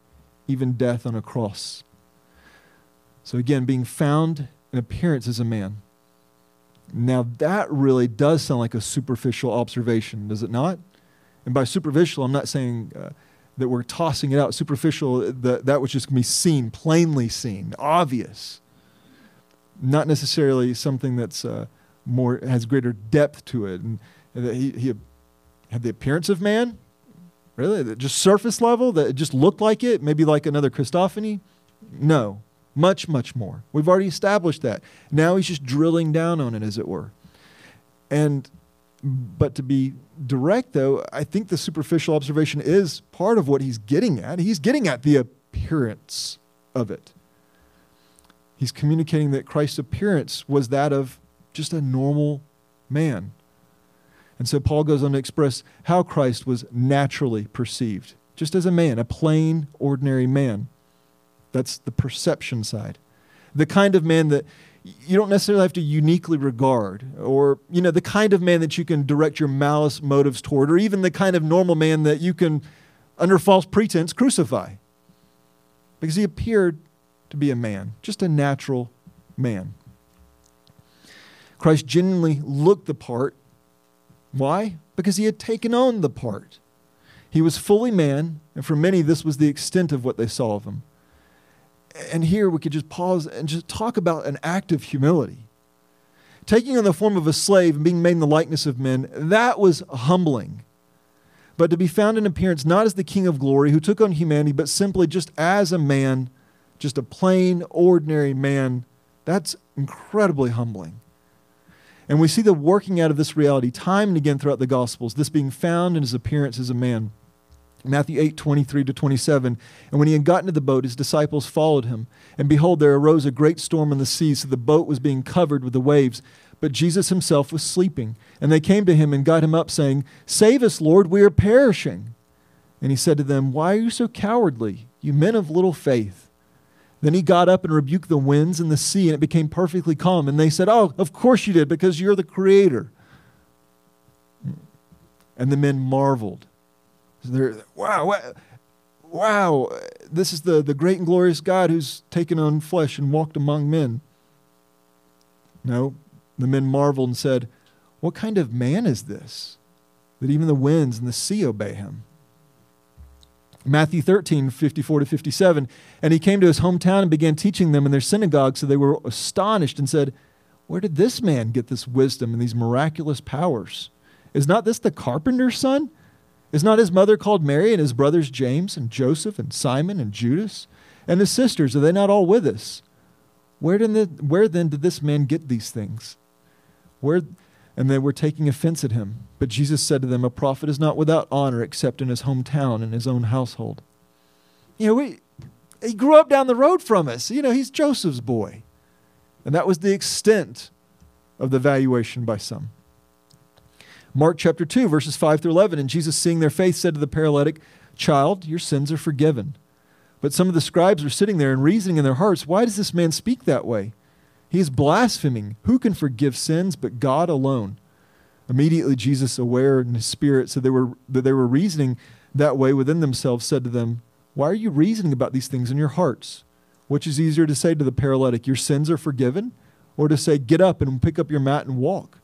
even death on a cross. So, again, being found in appearance as a man. Now, that really does sound like a superficial observation, does it not? And by superficial, I'm not saying uh, that we're tossing it out. Superficial, that, that which just to be seen, plainly seen, obvious. Not necessarily something that's uh, more has greater depth to it. And, and that he, he had the appearance of man, Really? Just surface level? That just looked like it? Maybe like another Christophany? No. Much, much more. We've already established that. Now he's just drilling down on it, as it were. And, but to be direct, though, I think the superficial observation is part of what he's getting at. He's getting at the appearance of it. He's communicating that Christ's appearance was that of just a normal man. And so Paul goes on to express how Christ was naturally perceived, just as a man, a plain, ordinary man. That's the perception side. The kind of man that you don't necessarily have to uniquely regard, or you know, the kind of man that you can direct your malice motives toward, or even the kind of normal man that you can, under false pretense, crucify. Because he appeared to be a man, just a natural man. Christ genuinely looked the part. Why? Because he had taken on the part. He was fully man, and for many, this was the extent of what they saw of him and here we could just pause and just talk about an act of humility. Taking on the form of a slave and being made in the likeness of men, that was humbling. But to be found in appearance not as the King of glory who took on humanity, but simply just as a man, just a plain, ordinary man, that's incredibly humbling. And we see the working out of this reality time and again throughout the Gospels, this being found in his appearance as a man. Matthew 8, 23 to 27. And when he had gotten into the boat, his disciples followed him. And behold, there arose a great storm on the sea, so the boat was being covered with the waves. But Jesus himself was sleeping. And they came to him and got him up, saying, Save us, Lord, we are perishing. And he said to them, Why are you so cowardly, you men of little faith? Then he got up and rebuked the winds and the sea, and it became perfectly calm. And they said, Oh, of course you did, because you're the creator. And the men marveled they're, wow, wow, this is the, the great and glorious God who's taken on flesh and walked among men. No, the men marveled and said, What kind of man is this that even the winds and the sea obey him? Matthew 13, 54 to 57. And he came to his hometown and began teaching them in their synagogue. So they were astonished and said, Where did this man get this wisdom and these miraculous powers? Is not this the carpenter's son? Is not his mother called Mary and his brothers James and Joseph and Simon and Judas? And his sisters, are they not all with us? Where, did the, where then did this man get these things? Where, and they were taking offense at him. But Jesus said to them, A prophet is not without honor except in his hometown and his own household. You know, we, he grew up down the road from us. You know, he's Joseph's boy. And that was the extent of the valuation by some. Mark chapter 2, verses 5 through 11. And Jesus, seeing their faith, said to the paralytic, Child, your sins are forgiven. But some of the scribes were sitting there and reasoning in their hearts, Why does this man speak that way? He is blaspheming. Who can forgive sins but God alone? Immediately, Jesus, aware in his spirit, said they were, that they were reasoning that way within themselves, said to them, Why are you reasoning about these things in your hearts? Which is easier to say to the paralytic, Your sins are forgiven? Or to say, Get up and pick up your mat and walk?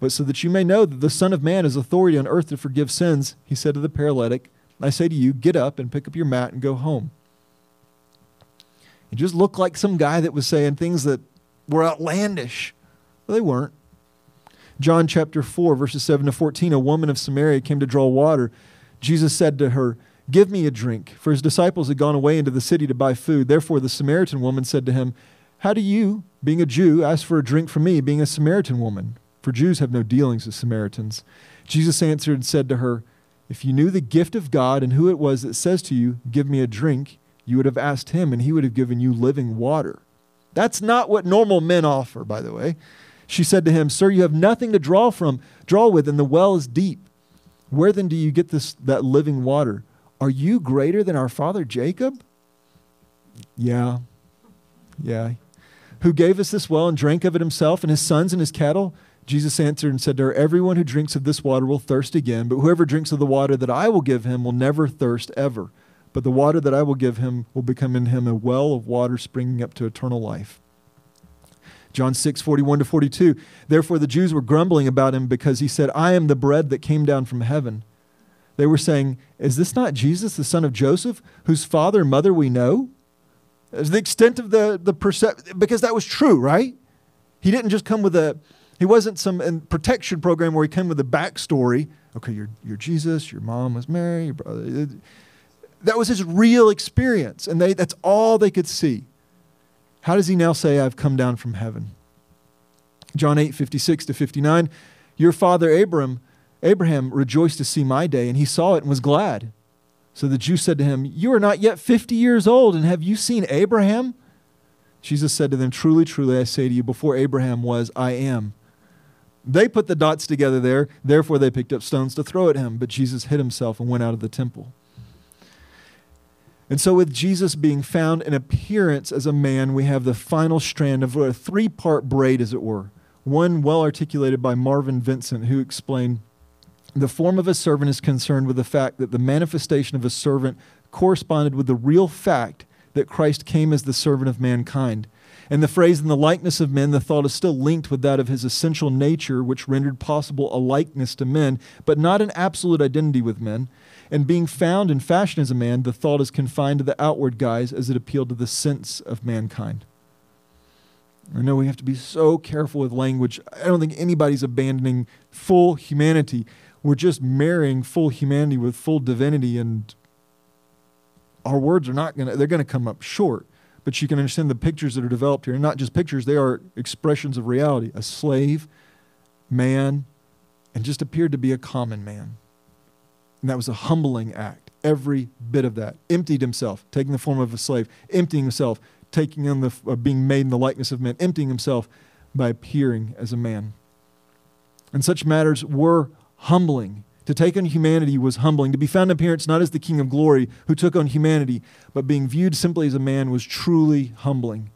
But so that you may know that the Son of Man has authority on earth to forgive sins, he said to the paralytic, I say to you, get up and pick up your mat and go home. It just looked like some guy that was saying things that were outlandish. Well, they weren't. John chapter 4, verses 7 to 14, a woman of Samaria came to draw water. Jesus said to her, Give me a drink. For his disciples had gone away into the city to buy food. Therefore, the Samaritan woman said to him, How do you, being a Jew, ask for a drink from me, being a Samaritan woman? for Jews have no dealings with Samaritans. Jesus answered and said to her, If you knew the gift of God and who it was that says to you, Give me a drink, you would have asked him, and he would have given you living water. That's not what normal men offer, by the way. She said to him, Sir, you have nothing to draw from, draw with, and the well is deep. Where then do you get this that living water? Are you greater than our father Jacob? Yeah. Yeah. Who gave us this well and drank of it himself and his sons and his cattle? Jesus answered and said to her, Everyone who drinks of this water will thirst again, but whoever drinks of the water that I will give him will never thirst ever. But the water that I will give him will become in him a well of water springing up to eternal life. John 6, 41 to 42. Therefore the Jews were grumbling about him because he said, I am the bread that came down from heaven. They were saying, Is this not Jesus, the son of Joseph, whose father and mother we know? As the extent of the, the perception, because that was true, right? He didn't just come with a, he wasn't some protection program where he came with a backstory Okay, you're, you're Jesus, your mom was Mary, your brother. Uh, That was his real experience, and they, that's all they could see. How does he now say, I've come down from heaven? John 8, 56 to 59. Your father Abraham, Abraham rejoiced to see my day, and he saw it and was glad. So the Jews said to him, You are not yet 50 years old, and have you seen Abraham? Jesus said to them, Truly, truly, I say to you, before Abraham was, I am. They put the dots together there, therefore they picked up stones to throw at him, but Jesus hid himself and went out of the temple. And so, with Jesus being found in appearance as a man, we have the final strand of a three part braid, as it were. One well articulated by Marvin Vincent, who explained the form of a servant is concerned with the fact that the manifestation of a servant corresponded with the real fact that Christ came as the servant of mankind. And the phrase, in the likeness of men, the thought is still linked with that of his essential nature, which rendered possible a likeness to men, but not an absolute identity with men. And being found and fashioned as a man, the thought is confined to the outward guise as it appealed to the sense of mankind. I know we have to be so careful with language. I don't think anybody's abandoning full humanity. We're just marrying full humanity with full divinity, and our words are not going to, they're going to come up short. But you can understand the pictures that are developed here. And not just pictures, they are expressions of reality. A slave, man, and just appeared to be a common man. And that was a humbling act. Every bit of that. Emptied himself, taking the form of a slave, emptying himself, taking on the uh, being made in the likeness of men, emptying himself by appearing as a man. And such matters were humbling. To take on humanity was humbling. To be found in appearance not as the King of glory who took on humanity, but being viewed simply as a man was truly humbling.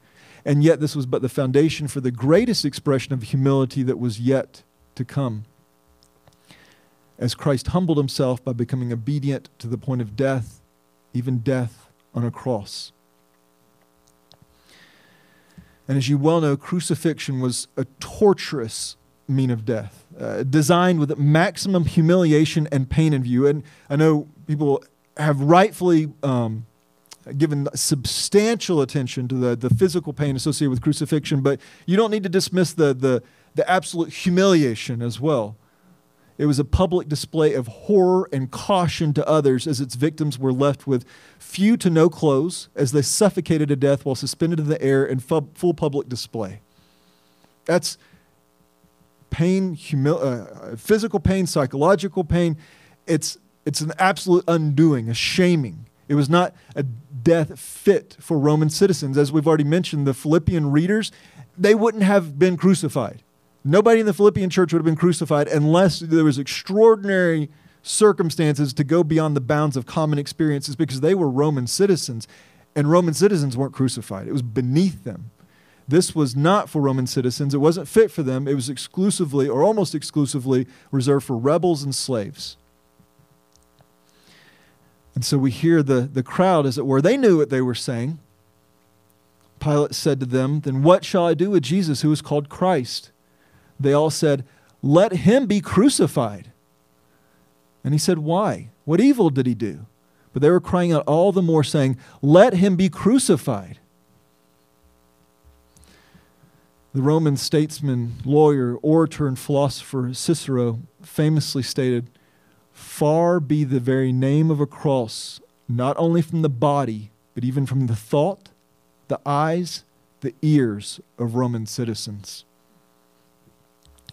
And yet, this was but the foundation for the greatest expression of humility that was yet to come. As Christ humbled himself by becoming obedient to the point of death, even death on a cross. And as you well know, crucifixion was a torturous mean of death, uh, designed with maximum humiliation and pain in view. And I know people have rightfully um, given substantial attention to the, the physical pain associated with crucifixion, but you don't need to dismiss the, the, the absolute humiliation as well. It was a public display of horror and caution to others as its victims were left with few to no clothes as they suffocated to death while suspended in the air in fu- full public display. That's pain, uh, physical pain, psychological pain. It's, it's an absolute undoing, a shaming. It was not a death fit for Roman citizens. As we've already mentioned, the Philippian readers, they wouldn't have been crucified. Nobody in the Philippian church would have been crucified unless there was extraordinary circumstances to go beyond the bounds of common experiences because they were Roman citizens and Roman citizens weren't crucified. It was beneath them. This was not for Roman citizens. It wasn't fit for them. It was exclusively or almost exclusively reserved for rebels and slaves. And so we hear the, the crowd, as it were. They knew what they were saying. Pilate said to them, Then what shall I do with Jesus who is called Christ? They all said, Let him be crucified. And he said, Why? What evil did he do? But they were crying out all the more, saying, Let him be crucified. The Roman statesman, lawyer, orator, and philosopher Cicero famously stated, Far be the very name of a cross, not only from the body, but even from the thought, the eyes, the ears of Roman citizens.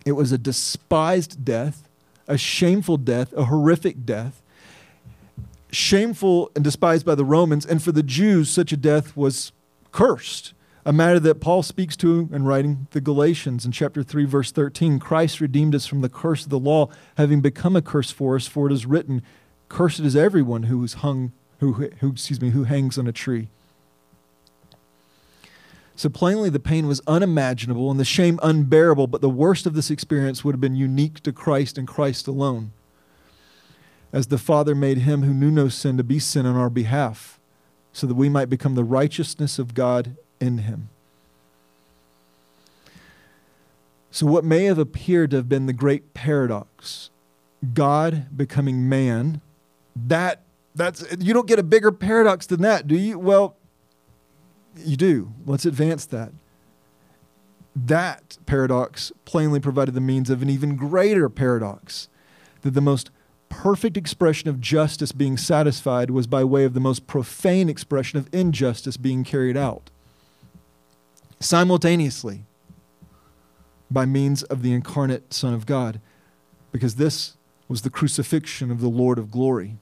It was a despised death, a shameful death, a horrific death, shameful and despised by the Romans. And for the Jews, such a death was cursed. A matter that Paul speaks to in writing the Galatians in chapter 3, verse 13. Christ redeemed us from the curse of the law, having become a curse for us, for it is written, Cursed is everyone who is hung, who, who excuse me, who hangs on a tree. So plainly, the pain was unimaginable and the shame unbearable, but the worst of this experience would have been unique to Christ and Christ alone. As the Father made him who knew no sin to be sin on our behalf, so that we might become the righteousness of God in him. So, what may have appeared to have been the great paradox, God becoming man, that that's you don't get a bigger paradox than that, do you? Well, you do. Let's advance that. That paradox plainly provided the means of an even greater paradox that the most perfect expression of justice being satisfied was by way of the most profane expression of injustice being carried out. Simultaneously, by means of the incarnate Son of God, because this was the crucifixion of the Lord of glory.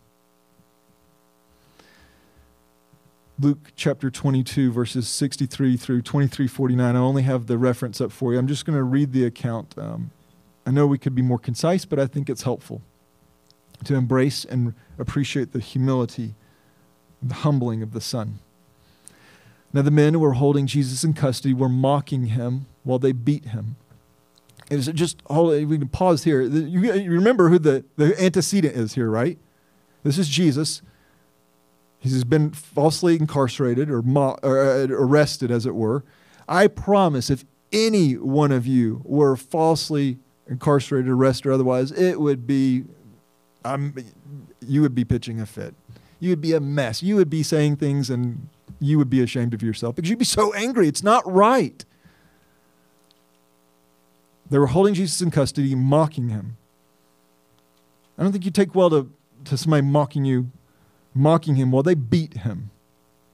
Luke chapter 22, verses 63 through 2349. I only have the reference up for you. I'm just going to read the account. Um, I know we could be more concise, but I think it's helpful to embrace and appreciate the humility, the humbling of the Son. Now, the men who were holding Jesus in custody were mocking him while they beat him. Is it just hold? We can pause here. You remember who the, the antecedent is here, right? This is Jesus. He's been falsely incarcerated or, mo- or uh, arrested, as it were. I promise, if any one of you were falsely incarcerated, arrested, or otherwise, it would be, um, you would be pitching a fit. You would be a mess. You would be saying things and you would be ashamed of yourself because you'd be so angry. It's not right. They were holding Jesus in custody, mocking him. I don't think you take well to, to somebody mocking you, mocking him while they beat him,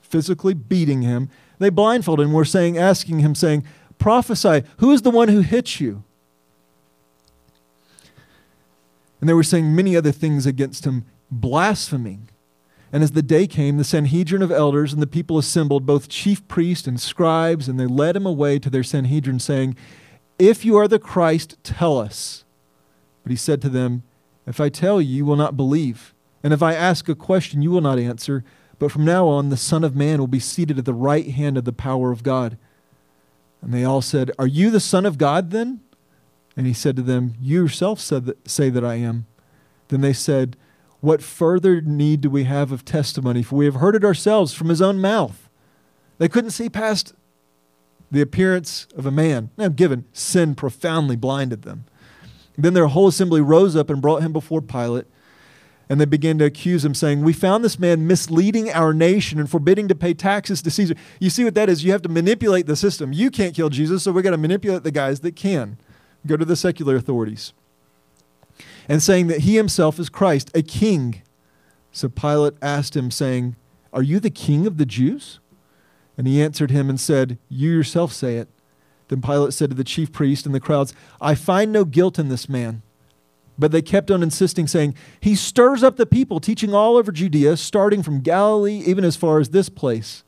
physically beating him. They blindfolded him, were saying, asking him, saying, Prophesy, who is the one who hit you? And they were saying many other things against him, blaspheming. And as the day came, the Sanhedrin of elders and the people assembled, both chief priests and scribes, and they led him away to their Sanhedrin, saying, if you are the Christ, tell us. But he said to them, If I tell you, you will not believe. And if I ask a question, you will not answer. But from now on, the Son of Man will be seated at the right hand of the power of God. And they all said, Are you the Son of God then? And he said to them, You yourself said that, say that I am. Then they said, What further need do we have of testimony? For we have heard it ourselves from his own mouth. They couldn't see past the appearance of a man. Now, given sin profoundly blinded them. Then their whole assembly rose up and brought him before Pilate. And they began to accuse him, saying, We found this man misleading our nation and forbidding to pay taxes to Caesar. You see what that is? You have to manipulate the system. You can't kill Jesus, so we've got to manipulate the guys that can. Go to the secular authorities. And saying that he himself is Christ, a king. So Pilate asked him, saying, Are you the king of the Jews? And he answered him and said, You yourself say it. Then Pilate said to the chief priest and the crowds, I find no guilt in this man. But they kept on insisting, saying, He stirs up the people, teaching all over Judea, starting from Galilee even as far as this place.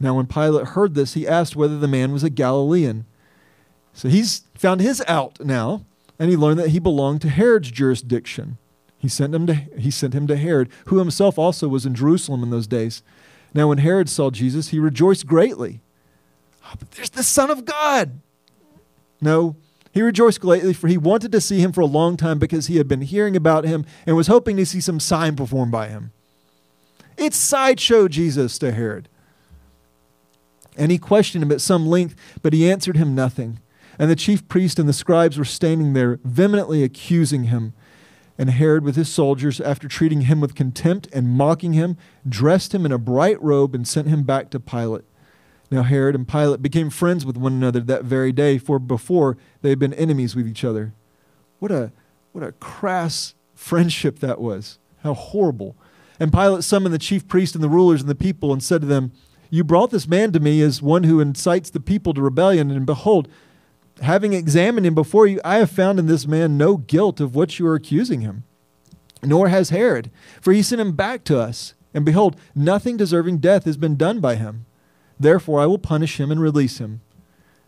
Now, when Pilate heard this, he asked whether the man was a Galilean. So he's found his out now, and he learned that he belonged to Herod's jurisdiction. He sent him to, he sent him to Herod, who himself also was in Jerusalem in those days. Now, when Herod saw Jesus, he rejoiced greatly. Oh, but there's the Son of God. No, he rejoiced greatly, for he wanted to see him for a long time because he had been hearing about him and was hoping to see some sign performed by him. It's sideshow Jesus to Herod. And he questioned him at some length, but he answered him nothing. And the chief priest and the scribes were standing there, vehemently accusing him. And Herod, with his soldiers, after treating him with contempt and mocking him, dressed him in a bright robe and sent him back to Pilate. Now, Herod and Pilate became friends with one another that very day, for before they had been enemies with each other. What a, what a crass friendship that was. How horrible. And Pilate summoned the chief priests and the rulers and the people and said to them, You brought this man to me as one who incites the people to rebellion, and behold, having examined him before you, I have found in this man no guilt of what you are accusing him. Nor has Herod, for he sent him back to us. And behold, nothing deserving death has been done by him. Therefore I will punish him and release him.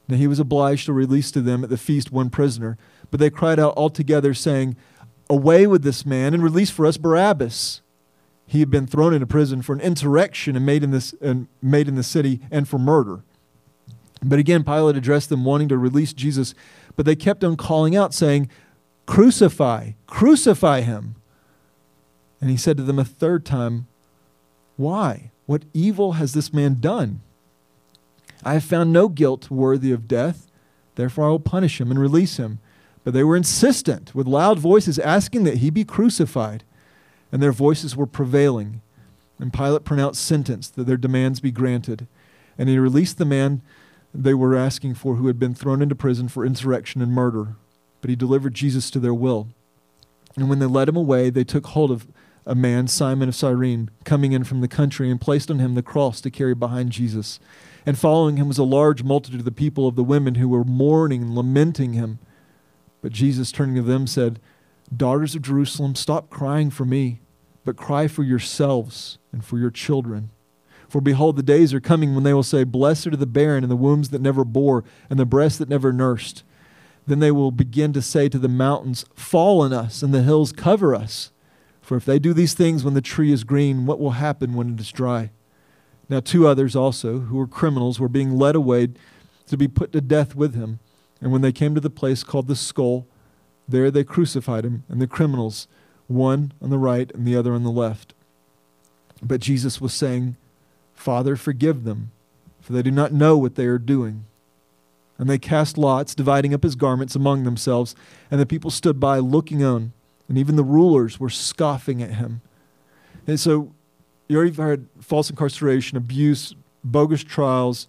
Now he was obliged to release to them at the feast one prisoner. But they cried out all together, saying, Away with this man, and release for us Barabbas. He had been thrown into prison for an insurrection and made in, this, and made in the city and for murder. But again, Pilate addressed them, wanting to release Jesus, but they kept on calling out, saying, Crucify, crucify him. And he said to them a third time, Why? What evil has this man done? I have found no guilt worthy of death. Therefore, I will punish him and release him. But they were insistent, with loud voices, asking that he be crucified. And their voices were prevailing. And Pilate pronounced sentence that their demands be granted. And he released the man they were asking for who had been thrown into prison for insurrection and murder, but he delivered Jesus to their will. And when they led him away, they took hold of a man, Simon of Cyrene, coming in from the country, and placed on him the cross to carry behind Jesus. And following him was a large multitude of the people of the women who were mourning and lamenting him. But Jesus, turning to them, said, Daughters of Jerusalem, stop crying for me, but cry for yourselves and for your children. For behold, the days are coming when they will say, Blessed are the barren and the wombs that never bore, and the breasts that never nursed. Then they will begin to say to the mountains, Fall on us, and the hills cover us. For if they do these things when the tree is green, what will happen when it is dry? Now, two others also, who were criminals, were being led away to be put to death with him. And when they came to the place called the skull, there they crucified him and the criminals, one on the right and the other on the left. But Jesus was saying, Father, forgive them, for they do not know what they are doing. And they cast lots, dividing up his garments among themselves, and the people stood by looking on and even the rulers were scoffing at him. And so you already heard false incarceration, abuse, bogus trials,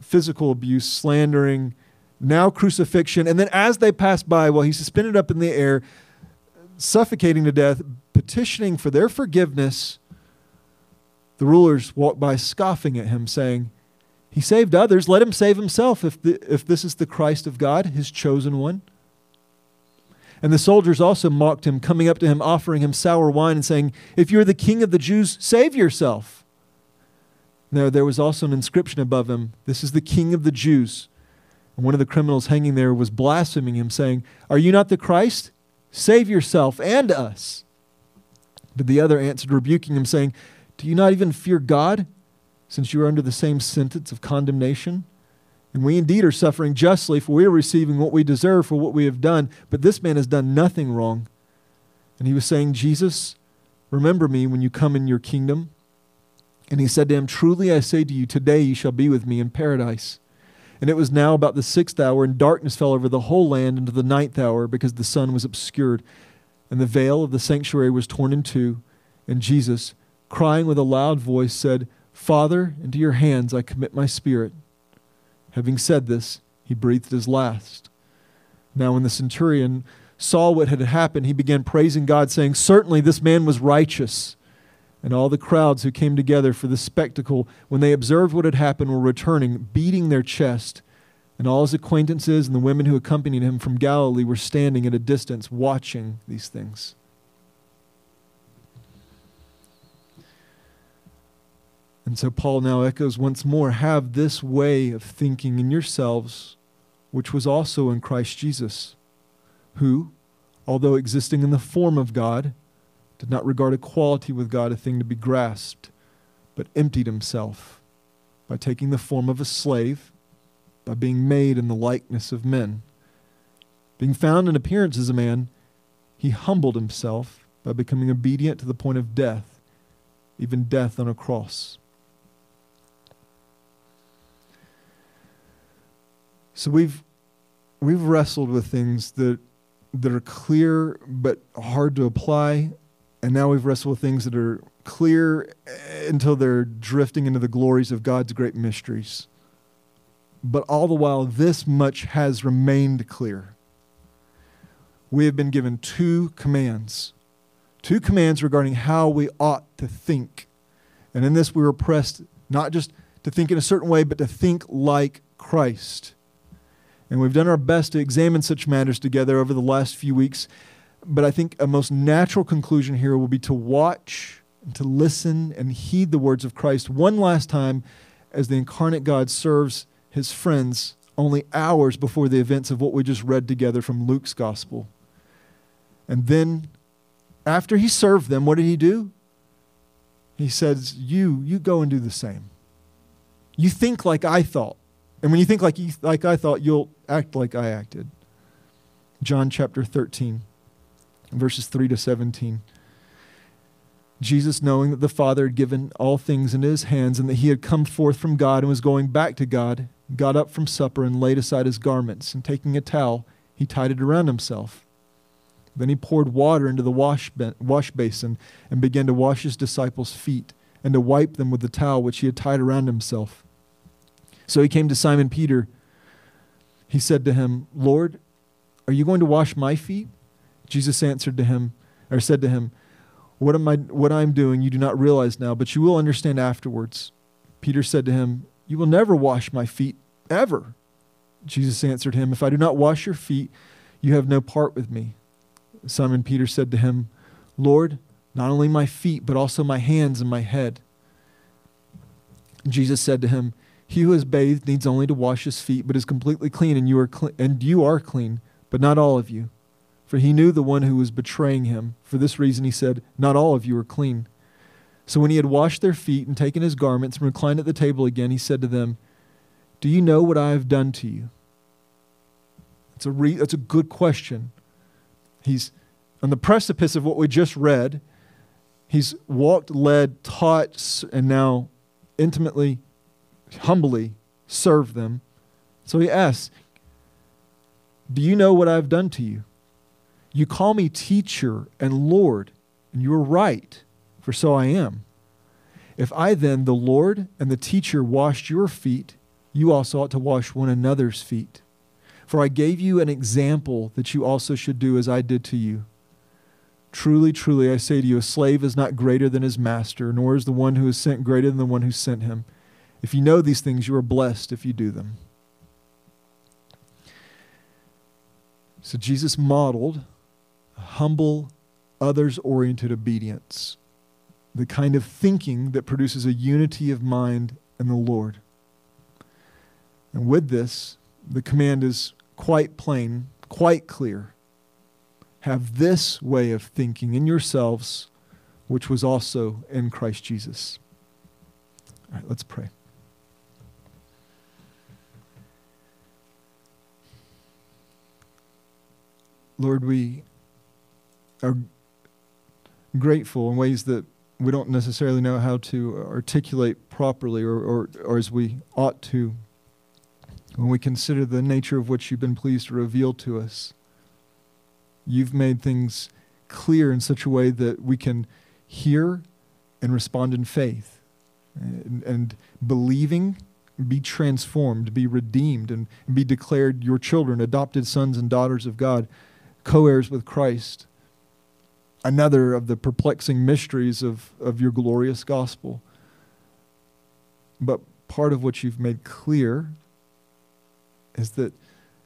physical abuse, slandering, now crucifixion. And then as they pass by, while he's suspended up in the air, suffocating to death, petitioning for their forgiveness, the rulers walk by scoffing at him, saying, He saved others, let him save himself if, the, if this is the Christ of God, his chosen one. And the soldiers also mocked him, coming up to him, offering him sour wine, and saying, If you are the king of the Jews, save yourself. Now, there was also an inscription above him This is the king of the Jews. And one of the criminals hanging there was blaspheming him, saying, Are you not the Christ? Save yourself and us. But the other answered, rebuking him, saying, Do you not even fear God, since you are under the same sentence of condemnation? And we indeed are suffering justly, for we are receiving what we deserve for what we have done. But this man has done nothing wrong. And he was saying, Jesus, remember me when you come in your kingdom. And he said to him, Truly I say to you, today you shall be with me in paradise. And it was now about the sixth hour, and darkness fell over the whole land into the ninth hour, because the sun was obscured. And the veil of the sanctuary was torn in two. And Jesus, crying with a loud voice, said, Father, into your hands I commit my spirit. Having said this, he breathed his last. Now, when the centurion saw what had happened, he began praising God, saying, Certainly this man was righteous. And all the crowds who came together for the spectacle, when they observed what had happened, were returning, beating their chest. And all his acquaintances and the women who accompanied him from Galilee were standing at a distance, watching these things. And so Paul now echoes once more have this way of thinking in yourselves, which was also in Christ Jesus, who, although existing in the form of God, did not regard equality with God a thing to be grasped, but emptied himself by taking the form of a slave, by being made in the likeness of men. Being found in appearance as a man, he humbled himself by becoming obedient to the point of death, even death on a cross. So we've we've wrestled with things that that are clear but hard to apply, and now we've wrestled with things that are clear eh, until they're drifting into the glories of God's great mysteries. But all the while, this much has remained clear. We have been given two commands, two commands regarding how we ought to think. And in this, we were pressed not just to think in a certain way, but to think like Christ. And we've done our best to examine such matters together over the last few weeks. But I think a most natural conclusion here will be to watch, to listen, and heed the words of Christ one last time as the incarnate God serves his friends only hours before the events of what we just read together from Luke's gospel. And then, after he served them, what did he do? He says, You, you go and do the same. You think like I thought. And when you think like, you, like I thought, you'll act like I acted. John chapter 13, verses 3 to 17. Jesus, knowing that the Father had given all things into his hands and that he had come forth from God and was going back to God, got up from supper and laid aside his garments, and taking a towel, he tied it around himself. Then he poured water into the wash, wash basin and began to wash his disciples' feet and to wipe them with the towel which he had tied around himself. So he came to Simon Peter. He said to him, Lord, are you going to wash my feet? Jesus answered to him, or said to him, what am I what I'm doing you do not realize now, but you will understand afterwards. Peter said to him, You will never wash my feet ever. Jesus answered him, If I do not wash your feet, you have no part with me. Simon Peter said to him, Lord, not only my feet, but also my hands and my head. Jesus said to him, He who has bathed needs only to wash his feet, but is completely clean, and you are clean, and you are clean, but not all of you. For he knew the one who was betraying him. For this reason he said, Not all of you are clean. So when he had washed their feet and taken his garments and reclined at the table again, he said to them, Do you know what I have done to you? That's a, re- that's a good question. He's on the precipice of what we just read. He's walked, led, taught, and now intimately, humbly serve them. So he asks, Do you know what I've done to you? You call me teacher and Lord, and you are right, for so I am. If I then, the Lord and the teacher, washed your feet, you also ought to wash one another's feet. For I gave you an example that you also should do as I did to you. Truly, truly, I say to you, a slave is not greater than his master, nor is the one who is sent greater than the one who sent him. If you know these things, you are blessed if you do them. So Jesus modeled humble, others oriented obedience, the kind of thinking that produces a unity of mind in the Lord. And with this, the command is quite plain, quite clear. Have this way of thinking in yourselves, which was also in Christ Jesus. All right, let's pray. Lord, we are grateful in ways that we don't necessarily know how to articulate properly or, or, or as we ought to when we consider the nature of what you've been pleased to reveal to us. You've made things clear in such a way that we can hear and respond in faith and, and believing be transformed be redeemed and be declared your children adopted sons and daughters of god co-heirs with christ another of the perplexing mysteries of, of your glorious gospel but part of what you've made clear is that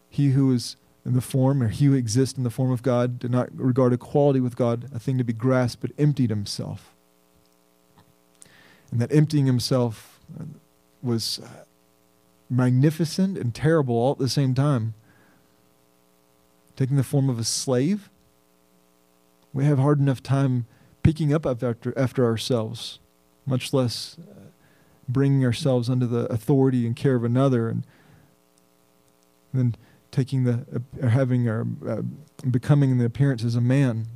he who is in the form, or he who exists in the form of God, did not regard equality with God a thing to be grasped, but emptied himself. And that emptying himself was uh, magnificent and terrible all at the same time. Taking the form of a slave, we have hard enough time picking up after, after ourselves, much less bringing ourselves under the authority and care of another. And then taking the uh, having or uh, becoming the appearance as a man,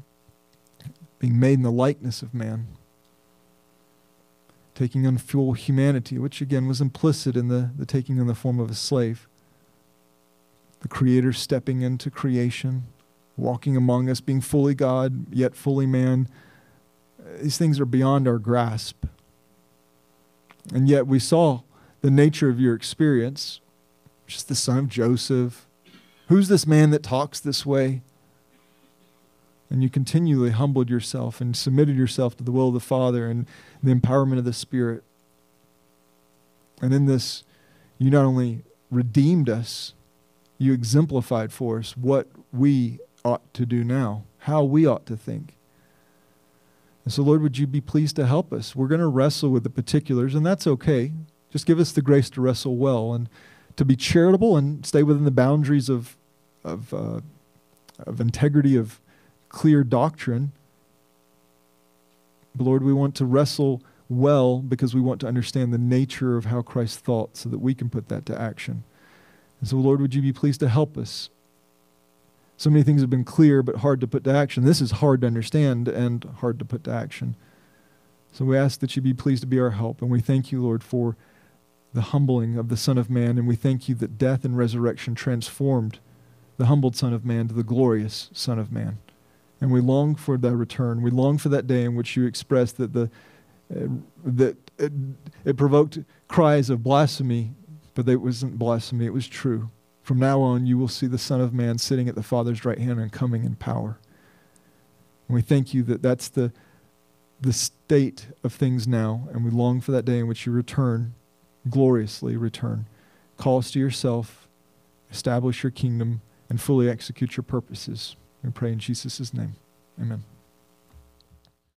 being made in the likeness of man, taking on full humanity, which again was implicit in the, the taking on the form of a slave. The Creator stepping into creation, walking among us, being fully God, yet fully man. These things are beyond our grasp. And yet we saw the nature of your experience just the son of Joseph. Who's this man that talks this way? And you continually humbled yourself and submitted yourself to the will of the Father and the empowerment of the Spirit. And in this, you not only redeemed us, you exemplified for us what we ought to do now, how we ought to think. And so, Lord, would you be pleased to help us? We're going to wrestle with the particulars, and that's okay. Just give us the grace to wrestle well. And to be charitable and stay within the boundaries of, of, uh, of integrity, of clear doctrine. But Lord, we want to wrestle well because we want to understand the nature of how Christ thought so that we can put that to action. And so, Lord, would you be pleased to help us? So many things have been clear but hard to put to action. This is hard to understand and hard to put to action. So we ask that you be pleased to be our help. And we thank you, Lord, for the humbling of the Son of Man, and we thank you that death and resurrection transformed the humbled Son of Man to the glorious Son of Man. And we long for that return. We long for that day in which you expressed that the uh, that it, it provoked cries of blasphemy, but it wasn't blasphemy, it was true. From now on, you will see the Son of Man sitting at the Father's right hand and coming in power. And we thank you that that's the, the state of things now, and we long for that day in which you return, gloriously return. Call us to yourself, establish your kingdom, and fully execute your purposes. We pray in Jesus' name. Amen.